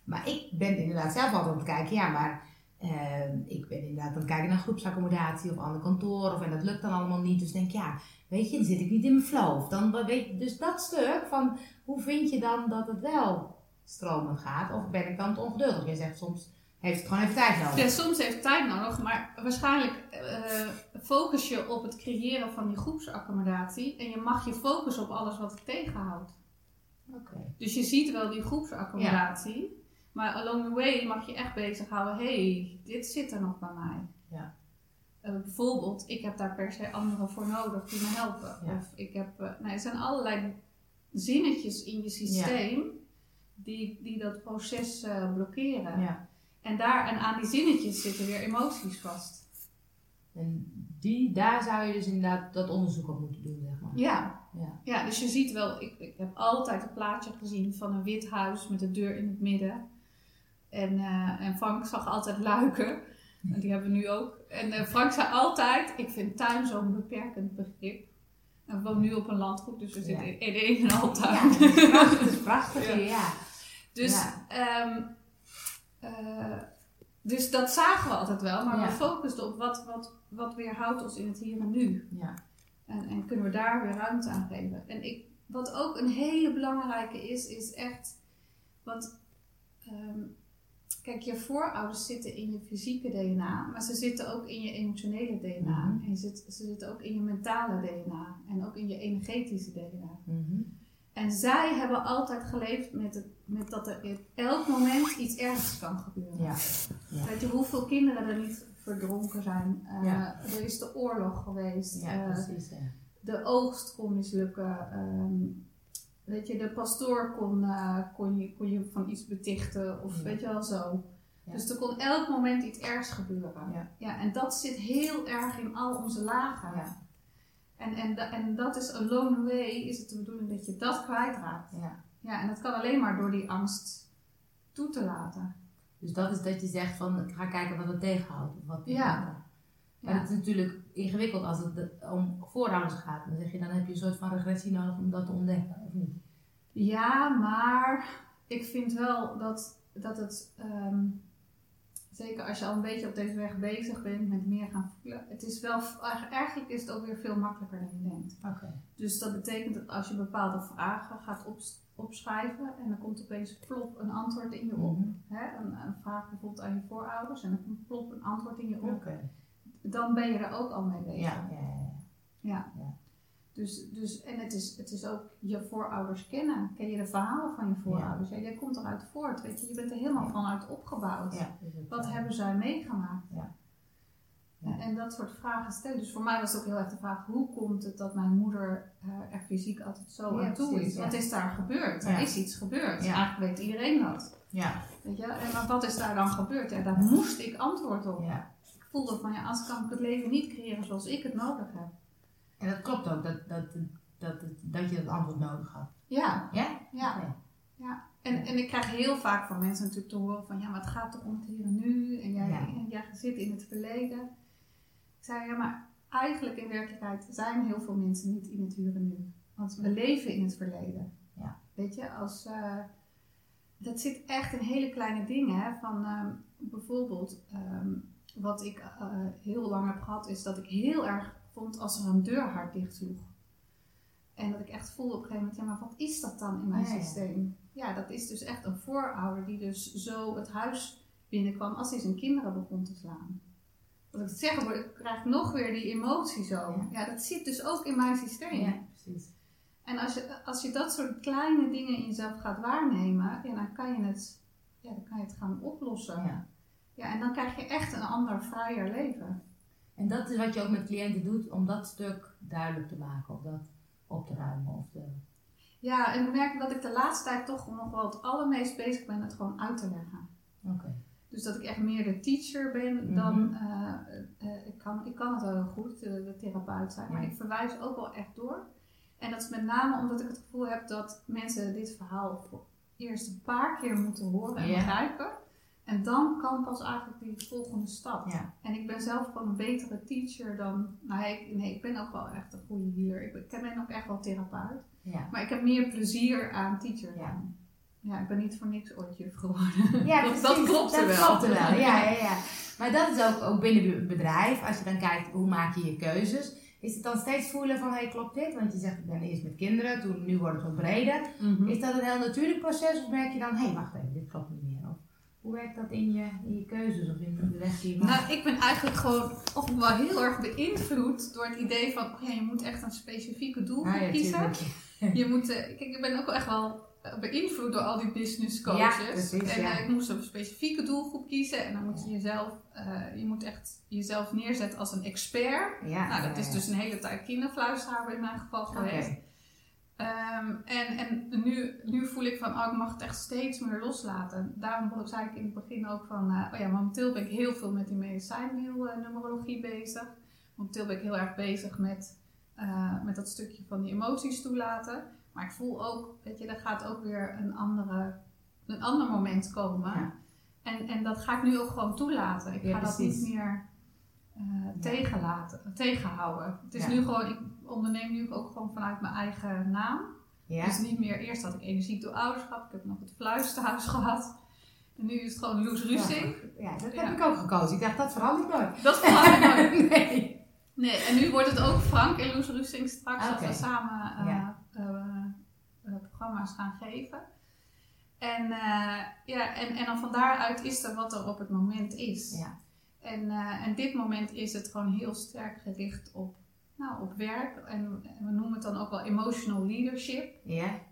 Maar ik ben inderdaad zelf altijd aan het kijken, ja, maar eh, ik ben inderdaad aan het kijken naar groepsaccommodatie of ander kantoor, of, en dat lukt dan allemaal niet. Dus denk ja, weet je, dan zit ik niet in mijn flow. Of dan, weet dus dat stuk van, hoe vind je dan dat het wel stromend gaat? Of ben ik dan te ongeduldig? Je zegt soms, heeft het gewoon even tijd nodig. Ja, soms heeft het tijd nodig, maar waarschijnlijk eh, focus je op het creëren van die groepsaccommodatie. En je mag je focussen op alles wat het tegenhoudt. Oké. Dus je ziet wel die groepsaccommodatie. Maar along the way mag je echt bezighouden. Hé, hey, dit zit er nog bij mij. Ja. Eh, bijvoorbeeld, ik heb daar per se anderen voor nodig die me helpen. Ja. Of ik heb, eh, nou, er zijn allerlei zinnetjes in je systeem die, die dat proces eh, blokkeren. Ja. En, daar, en aan die zinnetjes zitten weer emoties vast. En die, daar zou je dus inderdaad dat onderzoek op moeten doen, zeg maar. Ja, Ja. ja dus je ziet wel, ik, ik heb altijd een plaatje gezien van een wit huis met de deur in het midden. En, eh, en Frank zag altijd luiken. En die hebben we nu ook. En eh, Frank zei altijd, ik vind tuin zo'n beperkend begrip. En we wonen nu op een landgoed, dus we zitten Ja. in in een en al Ja, tuin. het is prachtig, het is prachtig Ja. ja. Dus, Ja. ehm, eh, dus dat zagen we altijd wel, maar Ja. we focusten op wat, wat, wat weerhoudt ons in het hier en nu. Ja. En, en kunnen we daar weer ruimte aan geven. En ik, wat ook een hele belangrijke is, is echt. Want ehm, kijk, je voorouders zitten in je fysieke DNA, maar ze zitten ook in je emotionele DNA. Mhm. En zit, ze zitten ook in je mentale DNA en ook in je energetische DNA. Mhm. En zij hebben altijd geleefd met, het, met dat er op elk moment iets ergs kan gebeuren. Ja. Ja. Weet je hoeveel kinderen er niet verdronken zijn? Eh, Ja. Er is de oorlog geweest. Ja, Eh, precies. De oogst kon mislukken. ehm, weet je, de pastoor kon, eh, kon, je, kon je van iets betichten of Ja. weet je wel zo. Ja. Dus er kon elk moment iets ergs gebeuren. Ja. en dat zit heel erg in al onze lagen. Ja. En, en, en dat is along the way, is het de bedoeling dat je dat kwijtraakt. Ja. Ja, en dat kan alleen maar door die angst toe te laten. Dus dat is dat je zegt van, ga kijken wat het tegenhoudt. Wat Ja. Maar Ja. het is natuurlijk ingewikkeld als het om voorouders gaat. Dan zeg je, dan heb je een soort van regressie nodig om dat te ontdekken, of niet? Ja, maar ik vind wel dat, dat het, ehm, zeker als je al een beetje op deze weg bezig bent met meer gaan voelen, het is wel, eigenlijk is het ook weer veel makkelijker dan je denkt. Oké. Dus dat betekent dat als je bepaalde vragen gaat opschrijven en dan komt opeens plop een antwoord in je op. Mhm. Hè? Een, een vraag bijvoorbeeld aan je voorouders en dan komt plop een antwoord in je op. Oké. Dan ben je er ook al mee bezig. Ja, ja, ja. Dus, dus, en het is, het is ook je voorouders kennen. Ken je de verhalen van je voorouders? Ja. jij komt eruit voort, weet je. Je bent er helemaal vanuit opgebouwd. Wat hebben zij meegemaakt? Ja. Ja. En, en dat soort vragen stellen. Dus voor mij was het ook heel erg de vraag: hoe komt het dat mijn moeder eh, er fysiek altijd zo Ja, aan toe is? ja. Wat is daar gebeurd? Er is iets gebeurd. Eigenlijk weet iedereen dat. Ja, Weet je? En maar wat is daar dan gebeurd? Ja, daar moest ik antwoord op. ja. Voelde van ja, als kan ik het leven niet creëren zoals ik het nodig heb. En dat klopt ook, dat, dat, dat, dat, dat je dat antwoord nodig had. Ja, Ja? ja. Ja, en, en ik krijg heel vaak van mensen natuurlijk te horen van ja, maar het gaat toch om het hier en nu en jij, en jij zit in het verleden. Ik zei ja, maar eigenlijk in werkelijkheid zijn heel veel mensen niet in het hier en nu. Want we leven in het verleden. Ja. Weet je, als, eh, dat zit echt in hele kleine dingen. Hè, van ehm, bijvoorbeeld, ehm, wat ik eh, heel lang heb gehad, is dat ik heel erg vond als er een deur hard dicht sloeg. En dat ik echt voelde op een gegeven moment, ja, maar wat is dat dan in mijn Ja, ja. systeem? Ja, dat is dus echt een voorouder die dus zo het huis binnenkwam als hij zijn kinderen begon te slaan. Wat ik zeg, maar ik krijg nog weer die emotie zo. Ja. Ja, dat zit dus ook in mijn systeem. Ja, precies. En als je, als je dat soort kleine dingen in jezelf gaat waarnemen, ja, dan, kan je het, ja, dan kan je het gaan oplossen. Ja. En dan krijg je echt een ander, vrijer leven. En dat is wat je ook met cliënten doet, om dat stuk duidelijk te maken, of dat op te ruimen. Of te... Ja, en ik merk dat ik de laatste tijd toch nog wel het allermeest bezig ben het gewoon uit te leggen. Oké. Dus dat ik echt meer de teacher ben dan. eh, eh, ik, kan, ik kan het wel heel goed, de, de therapeut zijn, maar ik verwijs ook wel echt door. En dat is met name omdat ik het gevoel heb dat mensen dit verhaal voor eerst een paar keer moeten horen en Ja. begrijpen. En dan kan pas eigenlijk die volgende stap. Ja. En ik ben zelf gewoon een betere teacher dan. Nou, ik, nee, ik ben ook wel echt een goede healer. Ik ben, ik ben ook echt wel therapeut. Ja. Maar ik heb meer plezier aan teacher Ja. dan. Ja, ik ben niet voor niks ooit juf geworden. Ja, dat, precies. dat klopt er Dat wel. klopt er wel, ja, ja, ja. Maar dat is ook, ook binnen het bedrijf, als je dan kijkt hoe maak je je keuzes. Is het dan steeds voelen van, hey, klopt dit? Want je zegt, ik ben eerst met kinderen, toen, nu wordt het wat breder. Mhm. Is dat een heel natuurlijk proces of merk je dan, hé, hey, wacht even, dit klopt niet hoe werkt dat in je, in je keuzes of in de weg die je maakt? Nou, ik ben eigenlijk gewoon of wel heel erg beïnvloed door het idee van, oh ja, je moet echt een specifieke doelgroep Ah, ja, kiezen. tuurlijk. Je moet, eh, kijk, ik ben ook wel echt wel eh, beïnvloed door al die business coaches. Ja, precies, en ja. eh, ik moest een specifieke doelgroep kiezen en dan moet je jezelf, eh, je moet echt jezelf neerzetten als een expert. Ja, Nou, dat ja, is ja. dus een hele tijd kinderfluisteraar in mijn geval Oké. geweest. Ehm, en en nu, nu voel ik van, oh, ik mag het echt steeds meer loslaten. Daarom zei ik in het begin ook van, eh, oh ja, momenteel ben ik heel veel met die medicijnnumerologie bezig. Momenteel ben ik heel erg bezig met, eh, met dat stukje van die emoties toelaten. Maar ik voel ook, weet je, er gaat ook weer een, andere, een ander moment komen. Ja. En, en dat ga ik nu ook gewoon toelaten. Ik Ja, ga dat niet meer eh, tegenlaten, tegenhouden. Het is nu gewoon, ik onderneem nu ook gewoon vanuit mijn eigen naam. Ja, Dus niet meer, eerst had ik energie door ouderschap, ik heb nog het fluisterhuis gehad. En nu is het gewoon Loes Rusing. ja, dat Ja. heb ik ook gekozen. Ik dacht, dat verandert nooit. Dat verandert nooit. nee. Nee, en nu wordt het ook Frank en Loes Rusing straks dat Oké. we samen eh, Ja. eh, eh, programma's gaan geven. En, ja, en, en dan van daaruit is er wat er op het moment is. Ja. En, en dit moment is het gewoon heel sterk gericht op, nou, op werk. En, en we noemen het dan ook wel emotional leadership.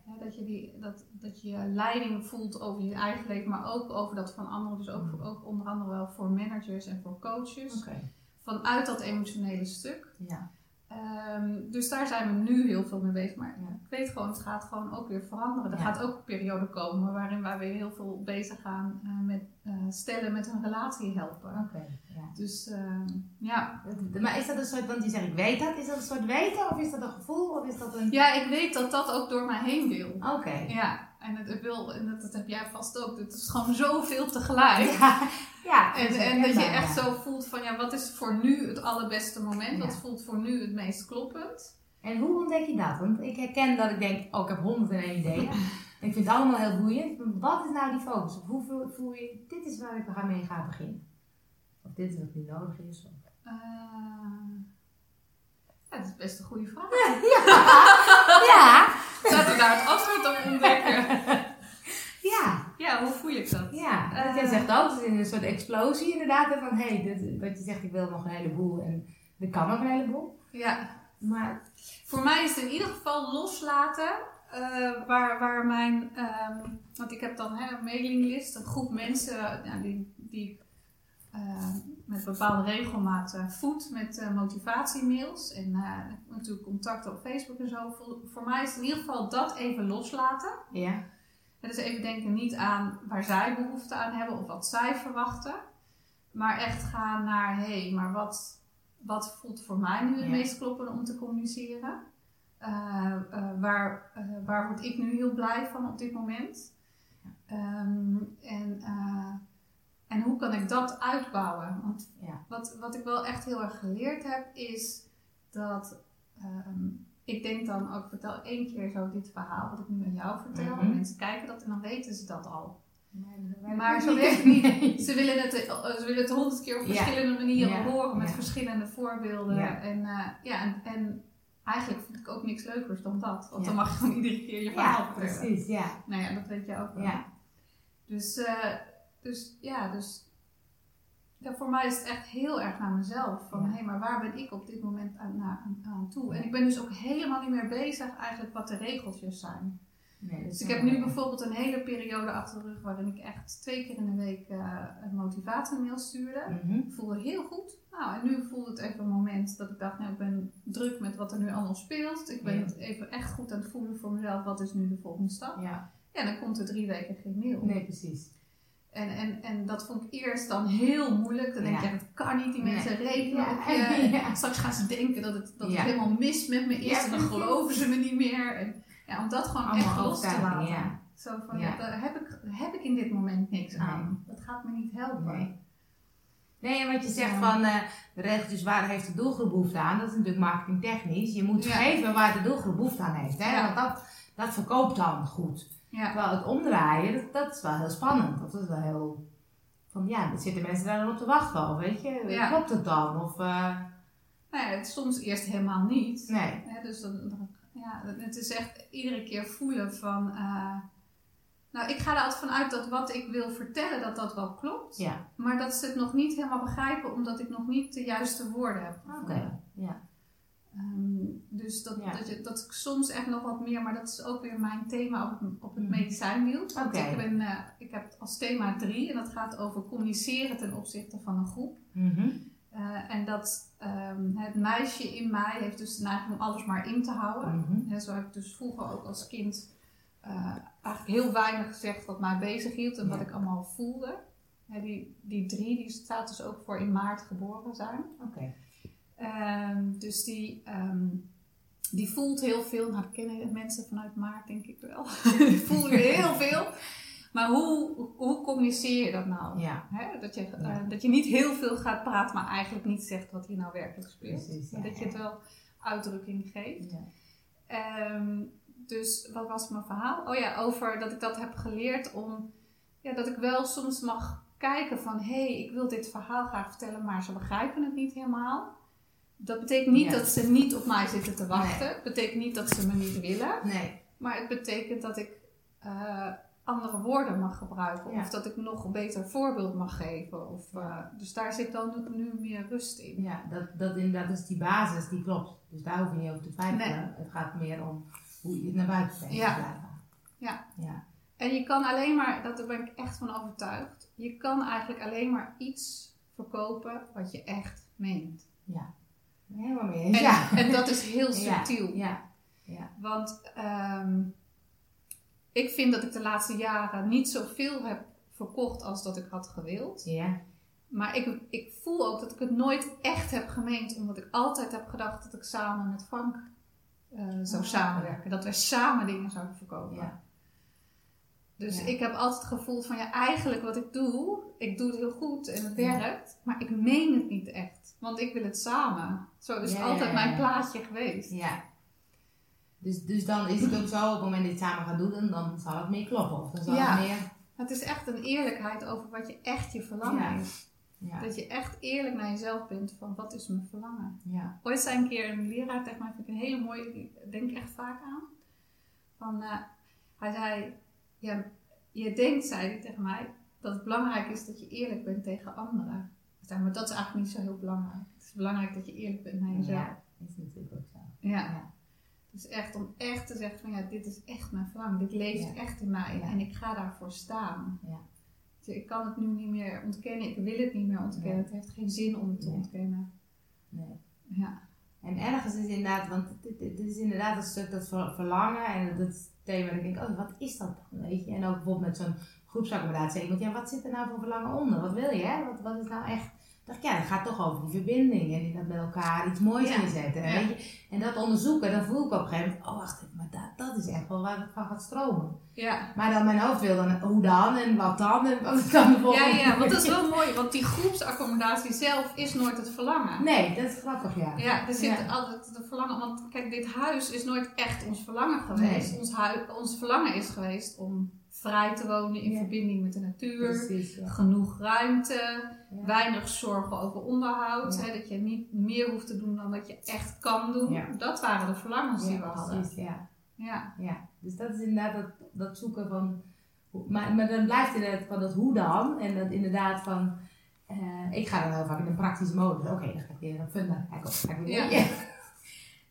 Ja, dat, je die, dat, dat je leiding voelt over je eigen leven, maar ook over dat van anderen. Dus ook, voor- ook onder andere wel voor managers en voor coaches. oké. Vanuit dat emotionele stuk. Ja. Ehm, dus daar zijn we nu heel veel mee bezig. Maar Ja. ik weet gewoon, het gaat gewoon ook weer veranderen. Er Ja. gaat ook een periode komen waarin wij weer heel veel bezig gaan eh, met eh, stellen met hun relatie helpen. Oké, ja. Dus ehm, ja. Maar is dat een soort, want je zegt ik weet dat, is dat een soort weten of is dat een gevoel of is dat een... ja, ik weet dat dat ook door mij heen wil. Oké. Ja, en het, wil, en dat, dat heb jij vast ook. Het is gewoon zoveel tegelijk. Ja, ja. En, en dat je echt ja. zo voelt van ja, wat is voor nu het allerbeste moment? Wat Ja. voelt voor nu het meest kloppend? En hoe ontdek je dat? Want ik herken dat ik denk, oh ik heb 101 ideeën. Ik vind het allemaal heel boeiend. Maar wat is nou die focus? Of hoe voel, je, dit is waar ik mee ga beginnen? Of dit is wat nu nodig is? Of... Eh, ja, dat is best een goede vraag. Ja, Dat we daar het antwoord op ontdekken. Ja, Ja, hoe voel ik dat? ja. Eh. Want jij zegt ook, het is een soort explosie inderdaad. Van, hé, hey, wat je zegt, ik wil nog een heleboel. En er kan nog een heleboel. Ja, Maar, voor mij is het in ieder geval loslaten. eh, waar, waar mijn, ehm, want ik heb dan hè, een mailinglist, een groep mensen ja, die, die eh, met bepaalde regelmaat voed met eh, motivatiemails en eh, natuurlijk contacten op Facebook en zo. Voor, voor mij is het in ieder geval dat even loslaten. ja. En dus even denken niet aan waar zij behoefte aan hebben of wat zij verwachten. Maar echt gaan naar, hé, hey, maar wat, wat voelt voor mij nu het Ja. meest kloppende om te communiceren? Waar, waar word ik nu heel blij van op dit moment? Ehm, en, en hoe kan ik dat uitbouwen? Want Ja. wat, wat ik wel echt heel erg geleerd heb, is dat ehm, ik denk dan ook, vertel één keer zo dit verhaal wat ik nu aan jou vertel. Mhm. Mensen kijken dat en dan weten ze dat al. Maar, werkt het niet. Ze willen het, eh, ze willen het honderd keer op Ja. verschillende manieren Ja. horen met verschillende voorbeelden. En, eh, ja, en, en eigenlijk vind ik ook niks leukers dan dat. Want Ja. dan mag je gewoon iedere keer je verhaal Ja, vertellen. precies, ja. Nou ja, dat weet je ook wel. Ja. Dus, eh, dus ja, dus ja, voor mij is het echt heel erg naar mezelf. Van Ja. hé, maar waar ben ik op dit moment aan, aan, aan toe? En ik ben dus ook helemaal niet meer bezig eigenlijk wat de regeltjes zijn. Nee, Dus ik heb nu bijvoorbeeld een hele periode achter de rug waarin ik echt twee keer in de week eh, een motivatiemail stuurde. Ik voelde heel goed. Nou, en nu voelde het even een moment dat ik dacht, nou, ik ben druk met wat er nu allemaal speelt. Ik ben het even echt goed aan het voelen voor mezelf. Wat is nu de volgende stap? Ja, Ja, dan komt er drie weken geen mail. nee, precies. En, en, en dat vond ik eerst dan heel moeilijk. Dan denk Ja. je, dat kan niet, die Nee. mensen rekenen Ja. op je. Ja. Straks gaan ze denken dat het, dat Ja. het helemaal mis met me is. Ja, en dan geloven ze me niet meer. En, ja, om dat gewoon Allemaal echt los te laten. ja. Zo van, Ja. ja, daar heb ik, heb ik in dit moment niks Nee. aan. Dat gaat me niet helpen. Nee. Nee, wat je zegt Ja. van eh, de regeltjes waar heeft de doelgroep behoefte aan, dat is natuurlijk marketingtechnisch. Je moet Ja. geven waar de doelgroep behoefte aan heeft. Hè? Ja. Want dat, dat verkoopt dan goed. Ja. Terwijl het omdraaien, dat, dat is wel heel spannend. Dat is wel heel. Van ja, er zitten mensen daar dan op te wachten al, weet je? Ja. Klopt het dan? Of, eh, Nou ja, het soms eerst helemaal niet. nee. Dus dan, dan- ja, het is echt iedere keer voelen van... eh, nou, ik ga er altijd vanuit dat wat ik wil vertellen, dat dat wel klopt. Ja, Maar dat ze het nog niet helemaal begrijpen, omdat ik nog niet de juiste woorden heb. oké. Ja. Ehm, dus dat, Ja. dat, je, dat ik soms echt nog wat meer, maar dat is ook weer mijn thema op het, op het Mhm. medicijnwiel. Want ik, ben, eh, ik heb als thema drie en dat gaat over communiceren ten opzichte van een groep. Mhm. Eh, en dat ehm, het meisje in mij heeft dus de neiging om alles maar in te houden. Hè, zo heb ik dus vroeger ook als kind eh, eigenlijk heel weinig gezegd wat mij bezig hield en wat ik allemaal voelde. Die, die drie die staat dus ook voor in maart geboren zijn. Oké. Ehm, dus die, ehm, die voelt heel veel. Nou, dat kennen mensen vanuit maart denk ik wel. die voelen heel veel. Maar hoe, hoe communiceer je dat nou? Ja, dat, je, eh, dat je niet heel veel gaat praten, maar eigenlijk niet zegt wat hier nou werkelijk speelt. Precies, ja, Maar dat je het wel uitdrukking geeft. ja. Ehm, dus wat was mijn verhaal? Oh ja, over dat ik dat heb geleerd om... Ja, dat ik wel soms mag kijken van... Hé, hey, ik wil dit verhaal graag vertellen, maar ze begrijpen het niet helemaal. Dat betekent niet Ja. dat ze niet op mij zitten te wachten. Het betekent niet dat ze me niet willen. Nee. Maar het betekent dat ik eh, andere woorden mag gebruiken. Ja. Of dat ik nog een beter voorbeeld mag geven. Of, eh, dus daar zit dan nu, nu meer rust in. Ja, dat, dat inderdaad is die basis, die klopt. Dus daar hoef je niet over te twijfelen. Nee. Het gaat meer om hoe je het naar buiten brengt. Ja. Ja. Ja. En je kan alleen maar, dat- daar ben ik echt van overtuigd. Je kan eigenlijk alleen maar iets verkopen wat je echt meent. Ja. Helemaal mee eens. En, ja. en dat is heel subtiel. Ja. Ja. Want ehm, ik vind dat ik de laatste jaren niet zoveel heb verkocht als dat ik had gewild. Ja. Maar ik, ik voel ook dat ik het nooit echt heb gemeend, omdat ik altijd heb gedacht dat ik samen met Frank eh, zou Ah. samenwerken. Dat wij samen dingen zouden verkopen. Ja. Dus Ja. ik heb altijd gevoeld van ja, eigenlijk wat ik doe, ik doe het heel goed en het werkt, maar ik meen het niet echt. Want ik wil het samen. Zo is Ja, altijd mijn plaatje geweest. Ja. Dus, dus dan is het ook zo, op het moment dat je het samen gaat doen, dan- zal het meer kloppen. Of dan zal Ja. het meer... Het is echt een eerlijkheid over wat je echt je verlangen is. Ja. Dat je echt eerlijk naar jezelf bent van wat is mijn verlangen. Ja. Ooit zei een keer een leraar tegen mij, vind ik een hele mooie, denk ik echt vaak aan. Van, eh, hij zei, ja, je denkt, zei hij tegen mij, dat het belangrijk is dat je eerlijk bent tegen anderen. Zei, maar dat is eigenlijk niet zo heel belangrijk. Het is belangrijk dat je eerlijk bent naar jezelf. Ja, is natuurlijk ook zo. Ja. Ja. Dus echt om echt te zeggen van ja, dit is echt mijn verlangen. Dit leeft Ja. echt in mij en ik ga daarvoor staan. Ja. Dus ik kan het nu niet meer ontkennen. Ik wil het niet meer ontkennen. Nee. Het heeft geen zin om het te Nee. ontkennen. Nee. Ja. En ergens is inderdaad, want dit, is inderdaad een stuk dat ver- verlangen en dat thema. En ik denk, oh, wat is dat dan? Weet je? En ook bijvoorbeeld met zo'n groepsaccommodatie. Denk, ja, wat zit er nou voor verlangen onder? Wat wil je? Hè? Wat, wat is nou echt? Ik dacht, ja, dat gaat toch over die verbinding en dat met elkaar iets moois Ja. neerzetten. Ja. Weet je? En dat onderzoeken, dan voel ik op een gegeven moment, oh wacht even, maar dat, dat is echt wel waar het van gaat stromen. Ja. Maar dan mijn hoofd wil dan, hoe dan en wat dan en wat dan de Ja, volgende? ja, want dat is wel mooi, want die groepsaccommodatie zelf is nooit het verlangen. Nee, dat is grappig, ja. Ja, er zit Ja. altijd het verlangen, want kijk, dit huis is nooit echt ons verlangen geweest. Nee. Ons, ons verlangen is geweest om vrij te wonen in Ja. verbinding met de natuur. Precies, ja. Genoeg ruimte, Ja. weinig zorgen over onderhoud. Hè, dat je niet meer hoeft te doen dan dat je echt kan doen. Dat waren de verlangens die we hadden. precies, ja. Ja. Ja, dus dat is inderdaad dat, dat zoeken van. Maar, maar dan blijft inderdaad van dat hoe dan. En dat inderdaad van. eh, ik ga dan heel vaak in een praktische modus. Oké, dan ga ik weer een funda. Weer.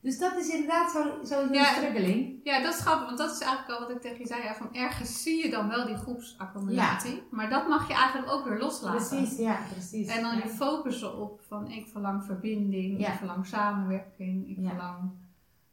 Dus dat is inderdaad zo'n zo, Ja. struggeling. ja, dat is grappig, want dat is eigenlijk al wat ik tegen je zei. Ja, van ergens zie je dan wel die groepsaccommodatie. Maar dat mag je eigenlijk ook weer loslaten. Precies, ja, precies. En dan je focussen op van ik verlang verbinding, ik verlang samenwerking, ik Ja. verlang...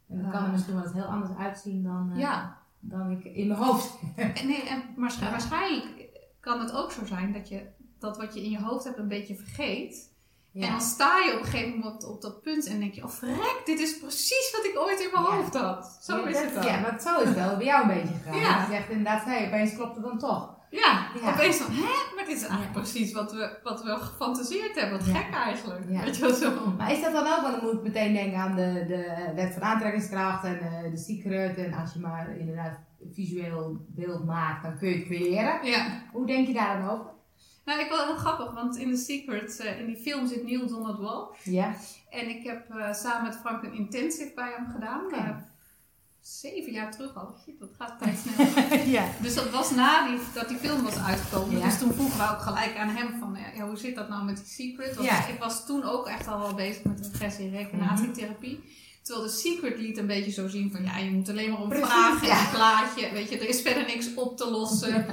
En dan kan er misschien wel eens heel anders uitzien dan, eh, dan ik in mijn hoofd. Nee, en waarschijnlijk kan het ook zo zijn dat je dat wat je in je hoofd hebt een beetje vergeet. En dan sta je op een gegeven moment op dat punt en denk je, oh verrek, dit is precies wat ik ooit in mijn Ja. hoofd had. Zo Ja, is dat- het dan. Ja, want zo is wel bij jou een beetje gegaan. Ja. Je zegt inderdaad, hey, opeens klopt het dan toch. Ja, Ja. opeens van, hè? Maar dit is eigenlijk precies wat we, wat we gefantaseerd hebben. Wat gek eigenlijk. Ja. Weet je wel zo. Maar is dat dan ook, want dan moet ik meteen denken aan de, de wet van aantrekkingskracht en eh, de secret. En als je maar inderdaad visueel beeld maakt, dan kun je het creëren. Ja. Hoe denk je daar dan over? Nou, ik wel heel grappig, want in The Secret, eh, in die film zit Neil Donald Walsh. Ja. En ik heb eh, samen met Frank een intensive bij hem gedaan. Ja. eh, zeven jaar terug al. Shit, dat gaat tijd snel. ja. Dus dat was na die, dat die film was uitgekomen. Ja. Dus toen vroegen we ook gelijk aan hem van, ja, ja, hoe zit dat nou met die secret? Want Ja. ik was toen ook echt al wel bezig met regressie en reconatietherapie. Terwijl de secret liet een beetje zo zien van, ja, je moet alleen maar om Precies, vragen en ja. een plaatje. Weet je, er is verder niks op te lossen.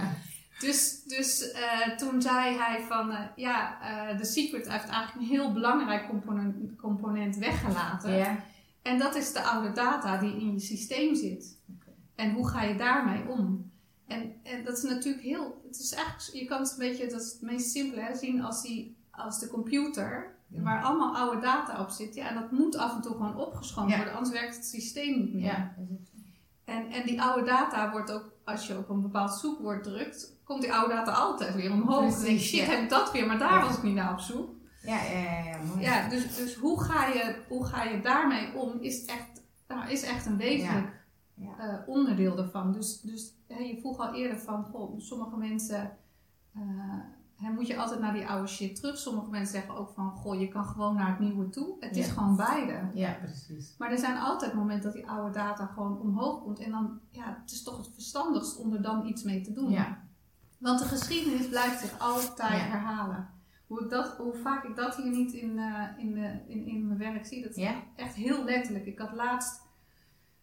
Dus, dus eh, toen zei hij van, eh, ja, eh, de secret heeft eigenlijk een heel belangrijk component, component weggelaten. Ja. En dat is de oude data die in je systeem zit. En hoe ga je daarmee om? En, en dat is natuurlijk heel, het is eigenlijk, je kan het een beetje, dat is het meest simpele, hè, zien als, die, als de computer, Ja. waar allemaal oude data op zit. Ja, en dat moet af en toe gewoon opgeschoond Ja. worden, anders werkt het systeem niet meer. Ja. En, en die oude data wordt ook, als je op een bepaald zoekwoord drukt, komt die oude data altijd weer omhoog. Dan denk je, Precies, shit, ja. heb ik dat weer, maar daar Ja. was ik niet naar op zoek. Ja, ja, ja, ja, mooi. Ja, dus, dus hoe, ga je, hoe ga je daarmee om, is echt, nou, is echt een wezenlijk eh, onderdeel daarvan. Dus, dus hè, je vroeg al eerder van, goh, sommige mensen, eh, hè, moet je altijd naar die oude shit terug. Sommige mensen zeggen ook van, goh, je kan gewoon naar het nieuwe toe. Het is gewoon beide. Ja, precies. Maar er zijn altijd momenten dat die oude data gewoon omhoog komt. En dan, ja, het is toch het verstandigst om er dan iets mee te doen. Ja. Want de geschiedenis blijft zich altijd Ja. herhalen. Hoe, ik dat, hoe vaak ik dat hier niet in, eh, in, de- in, in mijn werk zie, dat is Ja. echt heel letterlijk. Ik had laatst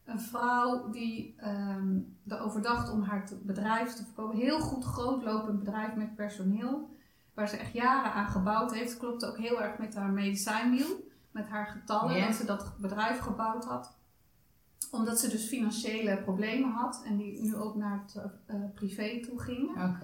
een vrouw die ehm erover dacht om haar te- bedrijf te verkopen. Heel goed grootlopend bedrijf met personeel. Waar ze echt jaren aan gebouwd heeft. Klopte ook heel erg met haar medicijnwiel. Met haar getallen. Ja. Dat ze dat bedrijf gebouwd had. Omdat ze dus financiële problemen had. En die nu ook naar het eh, privé toe gingen.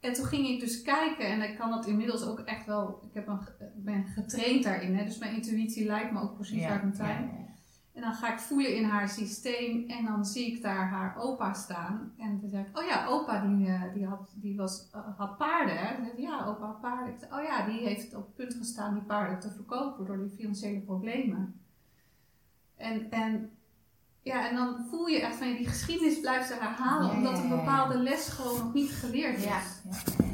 En toen ging ik dus kijken, en ik kan dat inmiddels ook echt wel, ik heb een, ben getraind daarin, hè, dus mijn intuïtie lijkt me ook precies waar ik moet ja, zijn. En dan ga ik voelen in haar systeem en dan zie ik daar haar opa staan. En dan zeg ik, oh ja, opa die, eh, die, had, die was, eh, had paarden. Hè? Dan zeg ik, ja, opa had paarden. Oh ja, die heeft op het punt gestaan die paarden te verkopen door die financiële problemen. En, en, ja, en dan voel je echt van, ja, die geschiedenis blijft herhalen, Ja, omdat ja, een ja, ja. bepaalde les gewoon nog niet geleerd is. Ja, ja, ja.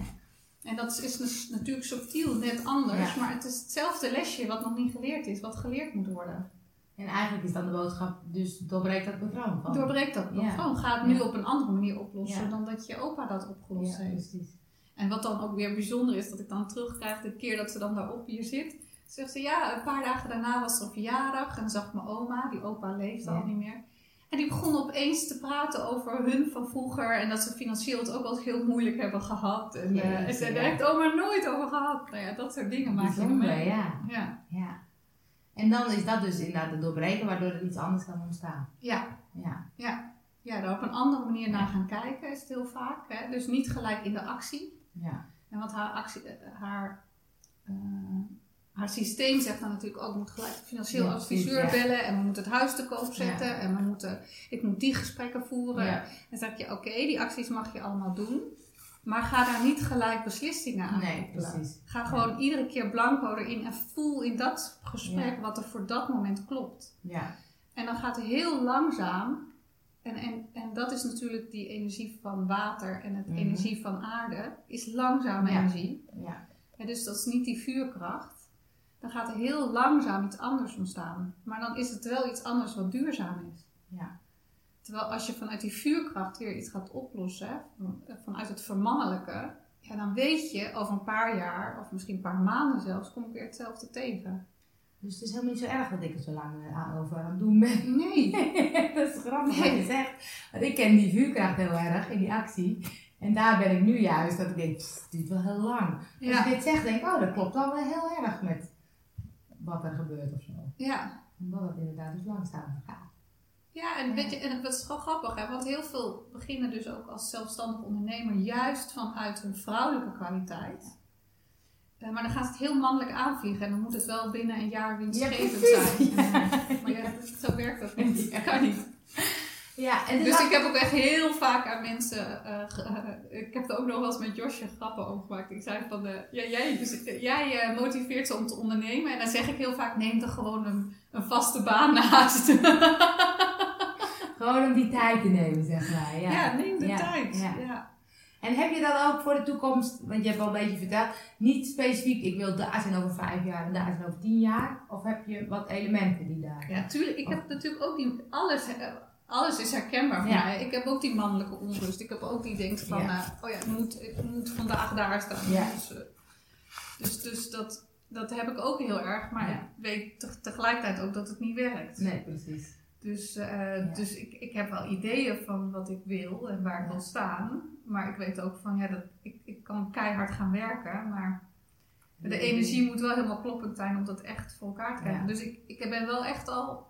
En dat is dus natuurlijk subtiel net anders, Ja. maar het is hetzelfde lesje wat nog niet geleerd is, wat geleerd moet worden. En eigenlijk is dan de boodschap, dus doorbreek dat patroon. Van. Doorbreek dat Ja. patroon. Ga het nu Ja. op een andere manier oplossen Ja. dan dat je opa dat opgelost ja, heeft. precies. En wat dan ook weer bijzonder is, dat ik dan terugkrijg de keer dat ze dan daarop hier zit. Zegt ze, ja, een paar dagen daarna was er een verjaardag en dan zag mijn oma, die opa leeft Ja. al niet meer. En die begon opeens te praten over hun van vroeger en dat ze financieel het ook wel heel moeilijk hebben gehad. En, Ja, eh, en ze ja. daar heeft oma nooit over gehad. Nou ja, dat soort dingen maak je mee. ja. Ja. ja. En dan is dat dus inderdaad het doorbreken, waardoor er iets anders kan ontstaan. Ja. Ja, ja, daar op een andere manier naar gaan kijken is het heel vaak. Hè? Dus niet gelijk in de actie. ja. En wat haar, actie, eh, haar, eh, haar systeem zegt dan natuurlijk ook, ik moet gelijk financieel Ja, adviseur ja. bellen en we moeten het huis te koop zetten Ja. en we moeten, ik moet die gesprekken voeren. Ja. Dan zeg je, oké, die acties mag je allemaal doen, maar ga daar niet gelijk beslissingen aan Nee, precies. Ga gewoon iedere keer blanco erin en voel in dat gesprek wat er voor dat moment klopt. Ja, En dan gaat het heel langzaam. En, en, en dat is natuurlijk die energie van water en het Mhm. energie van aarde, is langzame energie. ja, Ja, dus dat is niet die vuurkracht. Dan gaat er heel langzaam iets anders ontstaan. Maar dan is het wel iets anders wat duurzaam is. ja. Terwijl als je vanuit die vuurkracht weer iets gaat oplossen, van- vanuit het vermannelijke, ja, dan weet je over een paar jaar, of misschien een paar maanden zelfs, kom ik weer hetzelfde tegen. Dus het is helemaal niet zo erg dat ik er zo lang eh, aan over aan het doen ben. Nee. dat is grappig wat je zegt. Want ik ken die vuurkracht heel erg in die actie. En daar ben ik nu juist dat ik denk, pff, het duurt wel heel lang. Als Ja. je dit zegt, denk ik, oh, dat klopt dan wel heel erg met wat er gebeurt of zo. Ja. Omdat het inderdaad dus langzamer gaat. Ja, en, weet je, en dat is gewoon grappig, hè? want heel veel beginnen dus ook als zelfstandig ondernemer juist vanuit hun vrouwelijke kwaliteit. Eh, maar dan gaat het heel mannelijk aanvliegen en dan moet het wel binnen een jaar winstgevend Ja, zijn. maar ja, zo werkt dat niet. Dat kan niet. Ja, en Dus ik heb ook echt heel vaak aan mensen. eh, eh, ik heb er ook nog wel eens met Josje grappen over gemaakt. Ik zei van: eh, ja, jij, dus, jij motiveert ze om te ondernemen. En dan zeg ik heel vaak: neem er gewoon een, een vaste baan naast. Gewoon om die tijd te nemen, zeg maar. Ja, Ja, neem de Ja, tijd. ja. Ja. En heb je dat ook voor de toekomst, want je hebt al een beetje verteld, niet specifiek, ik wil daar zijn over vijf jaar en daar zijn over tien jaar? Of heb je wat elementen die daar... Ja, tuurlijk. Ik heb natuurlijk ook die. Alles, alles is herkenbaar voor Ja. mij. Ik heb ook die mannelijke onrust. Ik heb ook die denkt van: Ja. eh, oh ja, ik moet, ik moet vandaag daar staan. Ja. Dus, eh, dus, dus dat, dat heb ik ook heel erg. Maar Ja. ik weet te- tegelijkertijd ook dat het niet werkt. Nee, precies. Dus, eh, dus ik, ik heb wel ideeën van wat ik wil en waar ik wil staan. Maar ik weet ook van, ja, dat, ik, ik kan keihard gaan werken. Maar de energie moet wel helemaal kloppend zijn om dat echt voor elkaar te krijgen. Dus ik, ik ben wel echt al,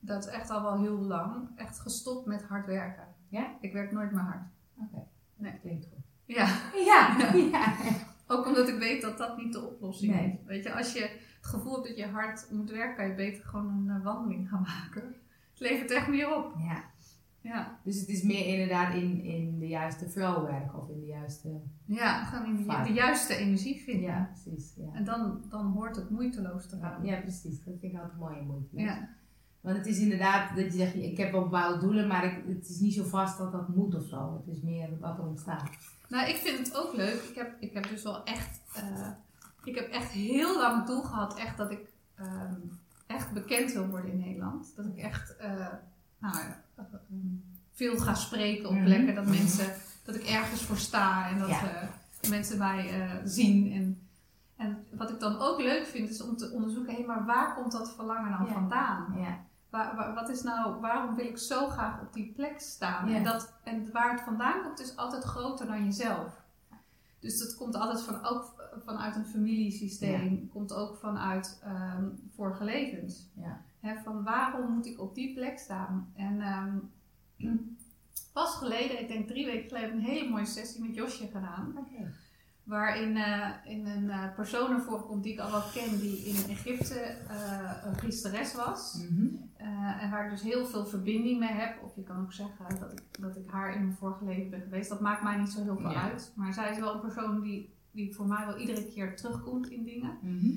dat is echt al wel heel lang, echt gestopt met hard werken. Ja? Ik werk nooit meer hard. Oké, Nee. klinkt goed. Ja, Ja, ja. ook omdat ik weet dat dat niet de oplossing Nee. is. Weet je, als je het gevoel hebt dat je hard moet werken, kan je beter gewoon een eh, wandeling gaan maken. Het levert echt meer op. ja. Ja. Dus het is meer inderdaad in, in de juiste flow werken of in de juiste... Ja, gewoon in de, juiste energie vinden. Ja, precies. Ja, En dan, dan hoort het moeiteloos te gaan. ja precies. Dat vind ik altijd mooi en moeite. Ja. Want het is inderdaad dat je zegt, ik heb wel bepaalde doelen, maar ik, het is niet zo vast dat dat moet of zo. Het is meer wat er ontstaat. Nou, ik vind het ook leuk. Ik heb, ik heb dus wel echt... eh, ik heb echt heel lang het doel gehad echt dat ik ehm, echt bekend wil worden in Nederland. Dat ik echt eh, nou, ja, veel ga spreken op Mhm. plekken. Dat mensen... Dat ik ergens voor sta en dat Ja. eh, mensen mij zien. En, en wat ik dan ook leuk vind is om te onderzoeken... Hé, maar waar komt dat verlangen nou Ja. vandaan? Ja, Waar, waar- wat is nou, waarom wil ik zo graag op die plek staan? Ja. En, dat, en waar het vandaan komt is altijd groter dan jezelf. Dus dat komt altijd van, ook vanuit een familiesysteem. Komt ook vanuit ehm, vorige levens. Ja. Van waarom moet ik op die plek staan? En ehm, pas geleden, ik denk drie weken geleden, een hele mooie sessie met Josje gedaan. Waarin eh, in een eh, persoon naar voren komt die ik al wel ken, die in Egypte eh, een priesteres was. Mhm. Eh, en waar ik dus heel veel verbinding mee heb. Of je kan ook zeggen dat ik, dat ik haar in mijn vorige leven ben geweest. Dat maakt mij niet zo heel veel Ja. uit. Maar zij is wel een persoon die, die voor mij wel iedere keer terugkomt in dingen. Mhm.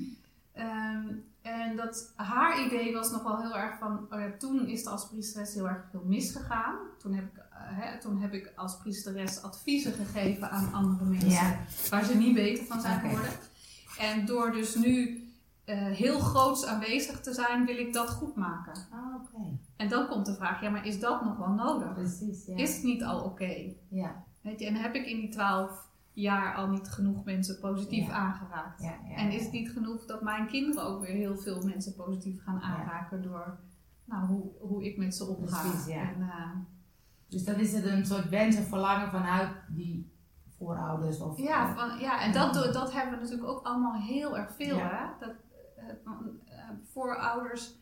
Ehm, en dat haar idee was nog wel heel erg van, oh ja, toen is er als priesteres heel erg veel misgegaan. Toen heb ik, eh, hè, toen heb ik als priesteres adviezen gegeven aan andere mensen Ja. waar ze niet beter van zijn geworden. En door dus nu, heel groots aanwezig te zijn, wil ik dat goed maken. Ah, oké. En dan komt de vraag, ja, maar is dat nog wel nodig? Precies, ja. Is het niet al oké? Ja, Weet je, en heb ik in die twaalf jaar al niet genoeg mensen positief Ja. aangeraakt? ja, ja. En is het niet genoeg dat mijn kinderen ook weer heel veel mensen positief gaan aanraken door nou, hoe, hoe ik met ze omga? Precies. En, eh, Dus dan is het een soort wens en verlangen vanuit die voorouders of... ja, of- van, ja, en dat, dat hebben we natuurlijk ook allemaal heel erg veel. Ja. Hè? Dat, eh, eh, voorouders,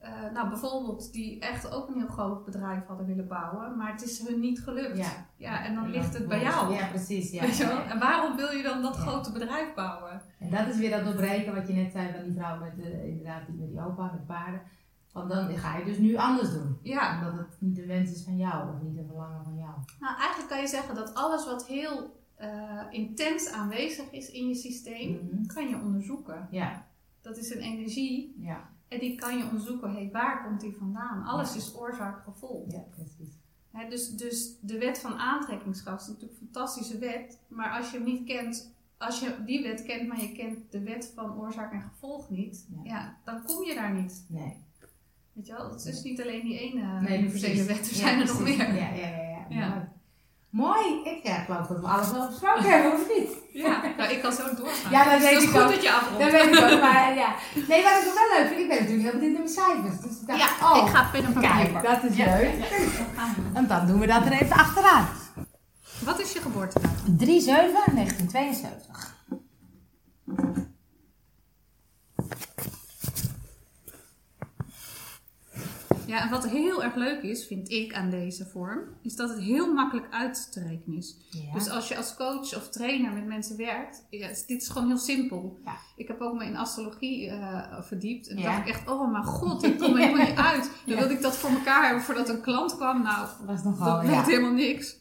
eh, nou bijvoorbeeld, die echt ook een heel groot bedrijf hadden willen bouwen, maar het is hun niet gelukt. Ja. Ja, en dan ligt het bij jou. Ja, precies. Ja. Weet je wel? En waarom wil je dan dat Ja. grote bedrijf bouwen? En dat is weer dat doorbreken wat je net zei van die vrouw met, de, inderdaad, die, met die opa, met paarden. Van dan ga je dus nu anders doen. Ja, Omdat het niet de wens is van jou of niet een verlangen van jou. nou eigenlijk kan je zeggen dat alles wat heel eh, intens aanwezig is in je systeem, Mhm. kan je onderzoeken. Ja, Dat is een energie ja, en die kan je onderzoeken. Hey, waar komt die vandaan? Alles is oorzaak-gevolg. ja, precies. Dus, dus de wet van aantrekkingskracht is natuurlijk een fantastische wet. Maar als je hem niet kent, als je die wet kent, maar je kent de wet van oorzaak en gevolg niet, Ja. ja. dan kom je daar niet. Nee. Weet je wel? Het is niet alleen die ene Nee, universele precies. wet, er zijn er nog meer. Ja, ja, ja. ja. Mooi. Ik ja, geloof dat we alles wel besproken hebben, of niet? Ja, nou, ik kan zo doorgaan. Ja, dat Dus weet ik goed ook. dat je afrondt. Dat weet ik ook, maar ja. Nee, wat ik nog wel leuk vind, ik ben natuurlijk heel benieuwd naar mijn cijfers. Dus ik dacht, Ja, oh, ik ga pen en papier kijk, dat is Ja, leuk. ja. En dan doen we dat er even achteraan. Wat is je geboortedatum? 3-7-1972. Ja, en wat heel erg leuk is, vind ik aan deze vorm, is dat het heel makkelijk uit te rekenen is. Ja. Dus als je als coach of trainer met mensen werkt, ja, dit is gewoon heel simpel. Ja. Ik heb ook me in astrologie eh, verdiept en Ja. dacht ik echt, oh mijn god, ik kom er helemaal niet uit. Dan wilde ik dat voor elkaar hebben voordat een klant kwam. Nou, dat dat nogal, ja. helemaal niks.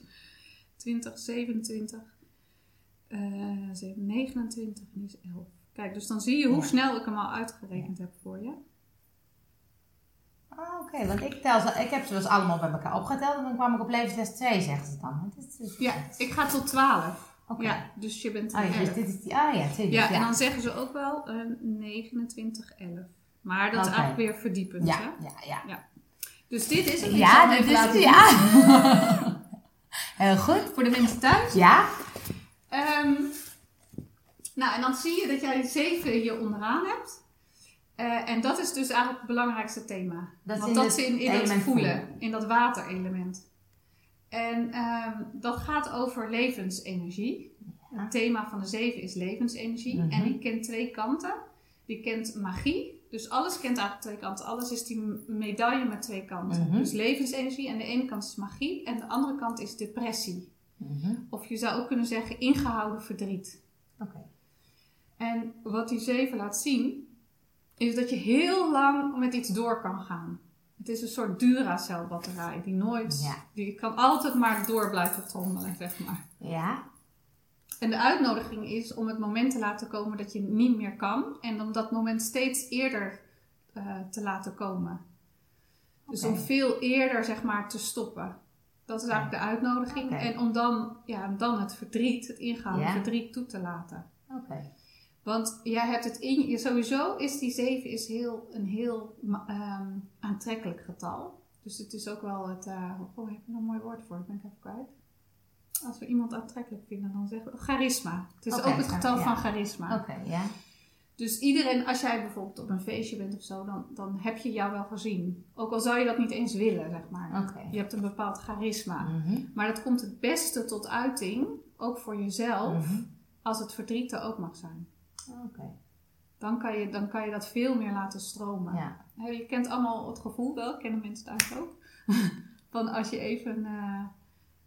20, 27, eh 7, 29 en nu is 11. Kijk, dus dan zie je hoe snel ik hem al uitgerekend heb voor je. Ah, Oké, want ik, tel ze, ik heb ze dus allemaal bij elkaar opgeteld en dan kwam ik op leeftijd 2, zeggen ze dan. Is dus- Ja, ik ga tot 12. Oké. Ja, dus je bent Oh, ja, 11. dus dit is die, ah ja, tuurlijk. Ja, ja. en dan zeggen ze ook wel een 29, 11. Maar dat is eigenlijk weer verdiepend. ja, Hè? ja, ja. Dus dit is het. Ja, dit is het, ja. Heel goed. Voor de mensen thuis. Ja, Ehm, nou, en dan zie je dat jij 7 hier onderaan hebt. Eh, en dat is dus eigenlijk het belangrijkste thema. Dat Want dat zit in, element voelen, voelen. in dat waterelement. En ehm, dat gaat over levensenergie. Ja. Het thema van de zeven is levensenergie. Mhm. En die kent twee kanten. Die kent magie. Dus alles kent eigenlijk twee kanten. Alles is die medaille met twee kanten. Mhm. Dus levensenergie. En de ene kant is magie. En de andere kant is depressie. Mhm. Of je zou ook kunnen zeggen ingehouden verdriet. Oké. En wat die zeven laat zien, is dat je heel lang met iets door kan gaan. Het is een soort Duracell batterij die nooit, Ja. die kan altijd maar door blijven trommelen, zeg maar. Ja, En de uitnodiging is om het moment te laten komen dat je niet meer kan en om dat moment steeds eerder eh, te laten komen. Dus om veel eerder, zeg maar, te stoppen. Dat is eigenlijk de uitnodiging. En om dan, ja, dan het verdriet, het ingehouden Ja. verdriet toe te laten. oké. Want jij hebt het in je, sowieso is die 7 is heel, een heel ehm, aantrekkelijk getal. Dus het is ook wel het, eh oh, heb je nog een mooi woord voor? Ik ben ik even kwijt. Als we iemand aantrekkelijk vinden, dan zeggen we charisma. Het is ook het getal ja. van charisma. Oké, ja. Dus iedereen, als jij bijvoorbeeld op een feestje bent of zo, dan, dan heb je jou wel gezien. Ook al zou je dat niet eens willen, zeg maar. Oké. Je hebt een bepaald charisma. Mhm. Maar dat komt het beste tot uiting, ook voor jezelf, Mhm. als het verdriet er ook mag zijn. Oké. Dan kan, je, dan kan je dat veel meer laten stromen. Ja. Je kent allemaal het gevoel wel, kennen mensen thuis ook. Van als je even eh,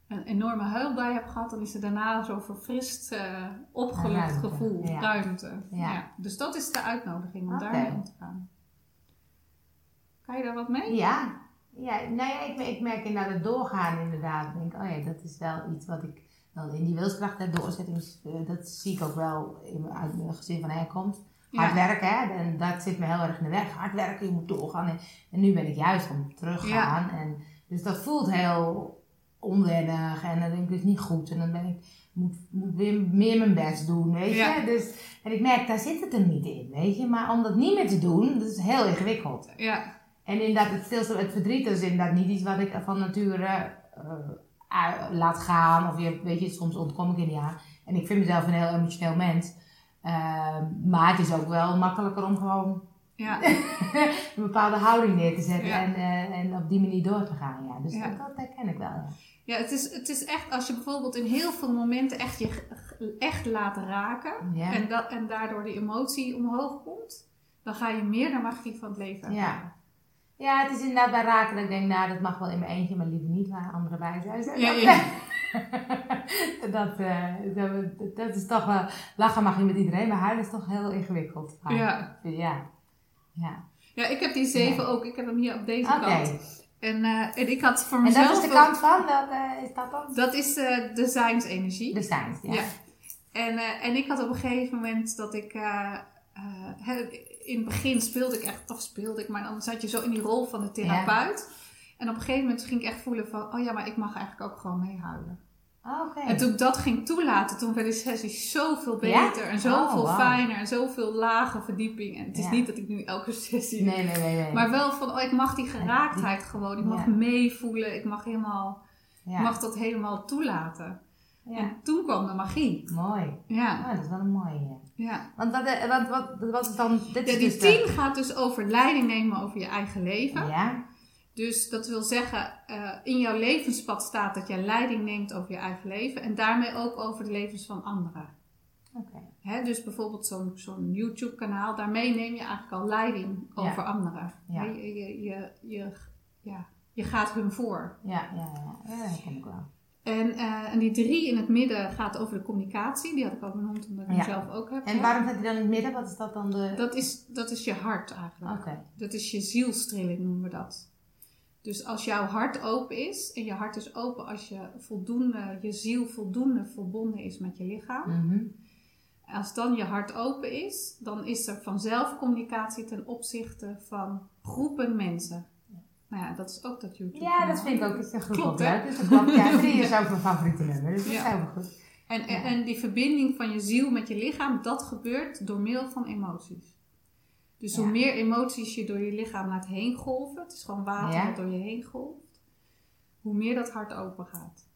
een enorme huilbui hebt gehad, dan is er daarna zo'n verfrist, eh, opgelucht Ruimte, gevoel, ja. ruimte. Ja. Ja. Dus dat is de uitnodiging om Oké. daarmee om te gaan. Kan je daar wat mee? Ja, ja nou ja, ik, ik merk inderdaad het doorgaan inderdaad. Ik denk, oh ja, dat is wel iets wat ik in die wilskracht en doorzetting, eh, dat zie ik ook wel in uit mijn gezin van herkomst. Hard Ja. werken, hè, en dat zit me heel erg in de weg. Hard werken, je moet doorgaan. En, en nu ben ik juist om teruggaan. En, dus dat voelt heel onwennig en dan denk ik, het is niet goed. En dan ben ik, moet, moet weer meer mijn best doen, weet je. Ja. Dus, en ik merk, daar zit het er niet in, weet je. Maar om dat niet meer te doen, dat is heel ingewikkeld. Ja, En inderdaad, het het verdriet is inderdaad niet iets wat ik van nature eh, laat gaan. Of je, weet je, soms ontkom ik er niet aan. En ik vind mezelf een heel emotioneel mens. Ehm, maar het is ook wel makkelijker om gewoon ja, een bepaalde houding neer te zetten Ja. en, eh, en op die manier door te gaan. Ja. Dus Ja. dat, dat herken ik wel. Ja. ja het, is, het is echt als je bijvoorbeeld in heel veel momenten echt je echt laat raken. En, dat, en daardoor die emotie omhoog komt. Dan ga je meer de magie van het leven Ja. Ja, het is inderdaad bij raken dat ik denk, nou dat mag wel in mijn eentje, maar liever niet waar anderen bij zijn. Ja, ja. dat, eh, dat, dat is toch wel, lachen mag je met iedereen, maar huilen is toch heel ingewikkeld. vaak. Ja. Ja. Ja. Ja, ik heb die zeven ook. Ik heb hem hier op deze kant. En, eh, en ik had voor En mezelf... dat is de kant van, dat, eh, is dat dan? Dat is de designs-energie. De science, ja. Ja. En, en ik had op een gegeven moment dat ik... in het begin speelde ik echt... Of speelde ik, maar dan zat je zo in die rol van de therapeut. En op een gegeven moment ging ik echt voelen van... Oh ja, maar ik mag eigenlijk ook gewoon meehuilen. Oh, Oké. En toen ik dat ging toelaten, toen werd de sessie zoveel Ja? beter. En zoveel Oh, fijner. En zoveel lage verdieping. En het is Ja. niet dat ik nu elke sessie... Nee, nee, nee. nee. Maar wel van, oh, ik mag die geraaktheid gewoon. Ik mag meevoelen. Ik mag helemaal... Ik mag dat helemaal toelaten. ja. En toen kwam de magie. Mooi. Ja, Oh, dat is wel een mooie. Ja. Want wat, eh, wat, wat, wat is dan... Dit Ja, is die dus de- 10 gaat dus over leiding nemen over je eigen leven. Ja. Dus dat wil zeggen, eh, in jouw levenspad staat dat jij leiding neemt over je eigen leven. En daarmee ook over de levens van anderen. Oké. Hè, dus bijvoorbeeld zo'n zo'n YouTube kanaal, daarmee neem je eigenlijk al leiding over anderen. Ja. Je, je, je, je, ja, je gaat hun voor. Ja, ja, ja. Ja, dat ik wel. En, eh, en die drie in het midden gaat over de communicatie. Die had ik al benoemd omdat ik Ja. zelf ook heb. En waarom staat hij dan in het midden? Wat is dat dan de... Dat is, dat is je hart eigenlijk. Oké. Dat is je zielstrilling noemen we dat. Dus als jouw hart open is, en je hart is open als je, voldoende, je ziel voldoende verbonden is met je lichaam. Mhm. Als dan je hart open is, dan is er vanzelf communicatie ten opzichte van groepen mensen. Nou ja, dat is ook dat YouTube. Ja, dat vind ik ook. Dat Klopt, hè? leuk. Dus dat klopt. Ja, drie is ook mijn favoriete nummer. Dus dat is helemaal goed. En, en, die verbinding van je ziel met je lichaam, dat gebeurt door middel van emoties. Dus hoe meer emoties je door je lichaam laat heen golven, het is gewoon water dat door je heen golft, hoe meer dat hart open gaat.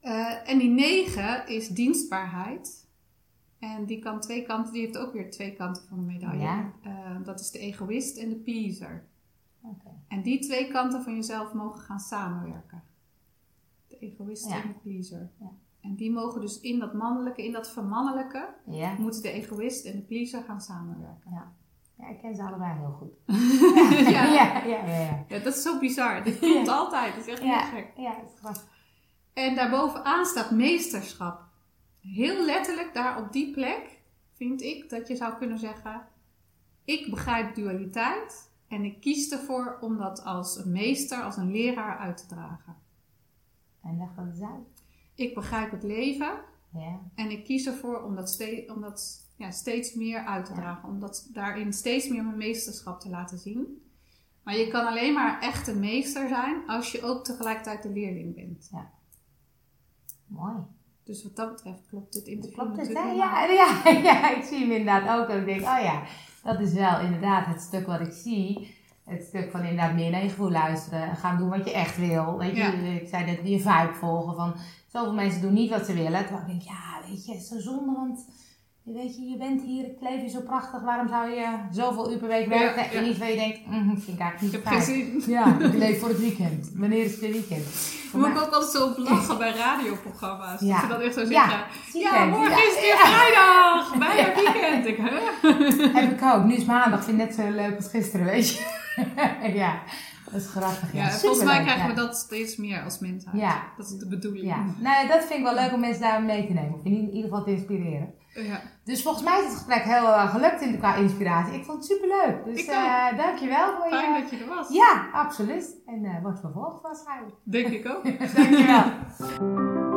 Eh, en die negen is dienstbaarheid. En die kan twee kanten, die heeft ook weer twee kanten van de medaille. Ja. Eh, dat is de egoïst en de pleaser. Oké. En die twee kanten van jezelf mogen gaan samenwerken. De egoïst Ja. en de pleaser. Ja. En die mogen dus in dat mannelijke, in dat vermannelijke, Ja. moeten de egoïst en de pleaser gaan samenwerken. Ja, ik ken ze allebei heel goed. ja. ja, ja, ja. Ja, Ja, dat is zo bizar. Dit komt Ja. altijd. Dat is echt Ja. heel gek. ja dat is grappig. En daarbovenaan staat meesterschap. Heel letterlijk daar op die plek vind ik dat je zou kunnen zeggen: Ik begrijp dualiteit en ik kies ervoor om dat als een meester, als een leraar uit te dragen. En leg dat eens uit. Ik begrijp het leven Ja. en ik kies ervoor om dat, ste- om dat ja, steeds meer uit te Ja. dragen. Om dat daarin steeds meer mijn meesterschap te laten zien. Maar je kan alleen maar echt een meester zijn als je ook tegelijkertijd de leerling bent. Mooi. Dus wat dat betreft klopt dit interview Klopt het, natuurlijk. Ja, ja, ja, ik zie hem inderdaad ook. En ik denk, oh ja, dat is wel inderdaad het stuk wat ik zie. Het stuk van inderdaad meer naar je gevoel luisteren. en Gaan doen wat je echt wil. Weet je, Ja. ik zei net, je vibe volgen. Van, zoveel mensen doen niet wat ze willen. Terwijl ik denk, ja, weet je, het is zo zonde. Want weet je, je bent hier, het leven is zo prachtig. Waarom zou je zoveel uur per week werken? ja. En niet waar je denkt, mm, vind ik eigenlijk Ik niet heb fijn. geen zin. Ja, ik leef voor het weekend. Wanneer is het weer weekend? Moet ik ook altijd zo op lachen bij radioprogramma's. Ja. Dat ze dan echt zo zeggen. Ja, morgen is het weer vrijdag. Bijna weekend. Ik, hè? Heb ik ook. Nu is maandag. Vind ik net zo leuk als gisteren, weet je. ja, dat is grappig. Ja, Ja, volgens mij krijgen we dat steeds meer als mensheid. Ja. Dat is de bedoeling. Ja, nou, dat vind ik wel leuk om mensen daar mee te nemen. Of in ieder geval te inspireren. Ja. Dus volgens mij is het gesprek heel uh, gelukt in, qua inspiratie. Ik vond het superleuk. Dus ook. eh dankjewel voor Fijn je... dat je er was. Ja, absoluut. En eh wordt vervolgd waarschijnlijk. Denk ik ook. dankjewel.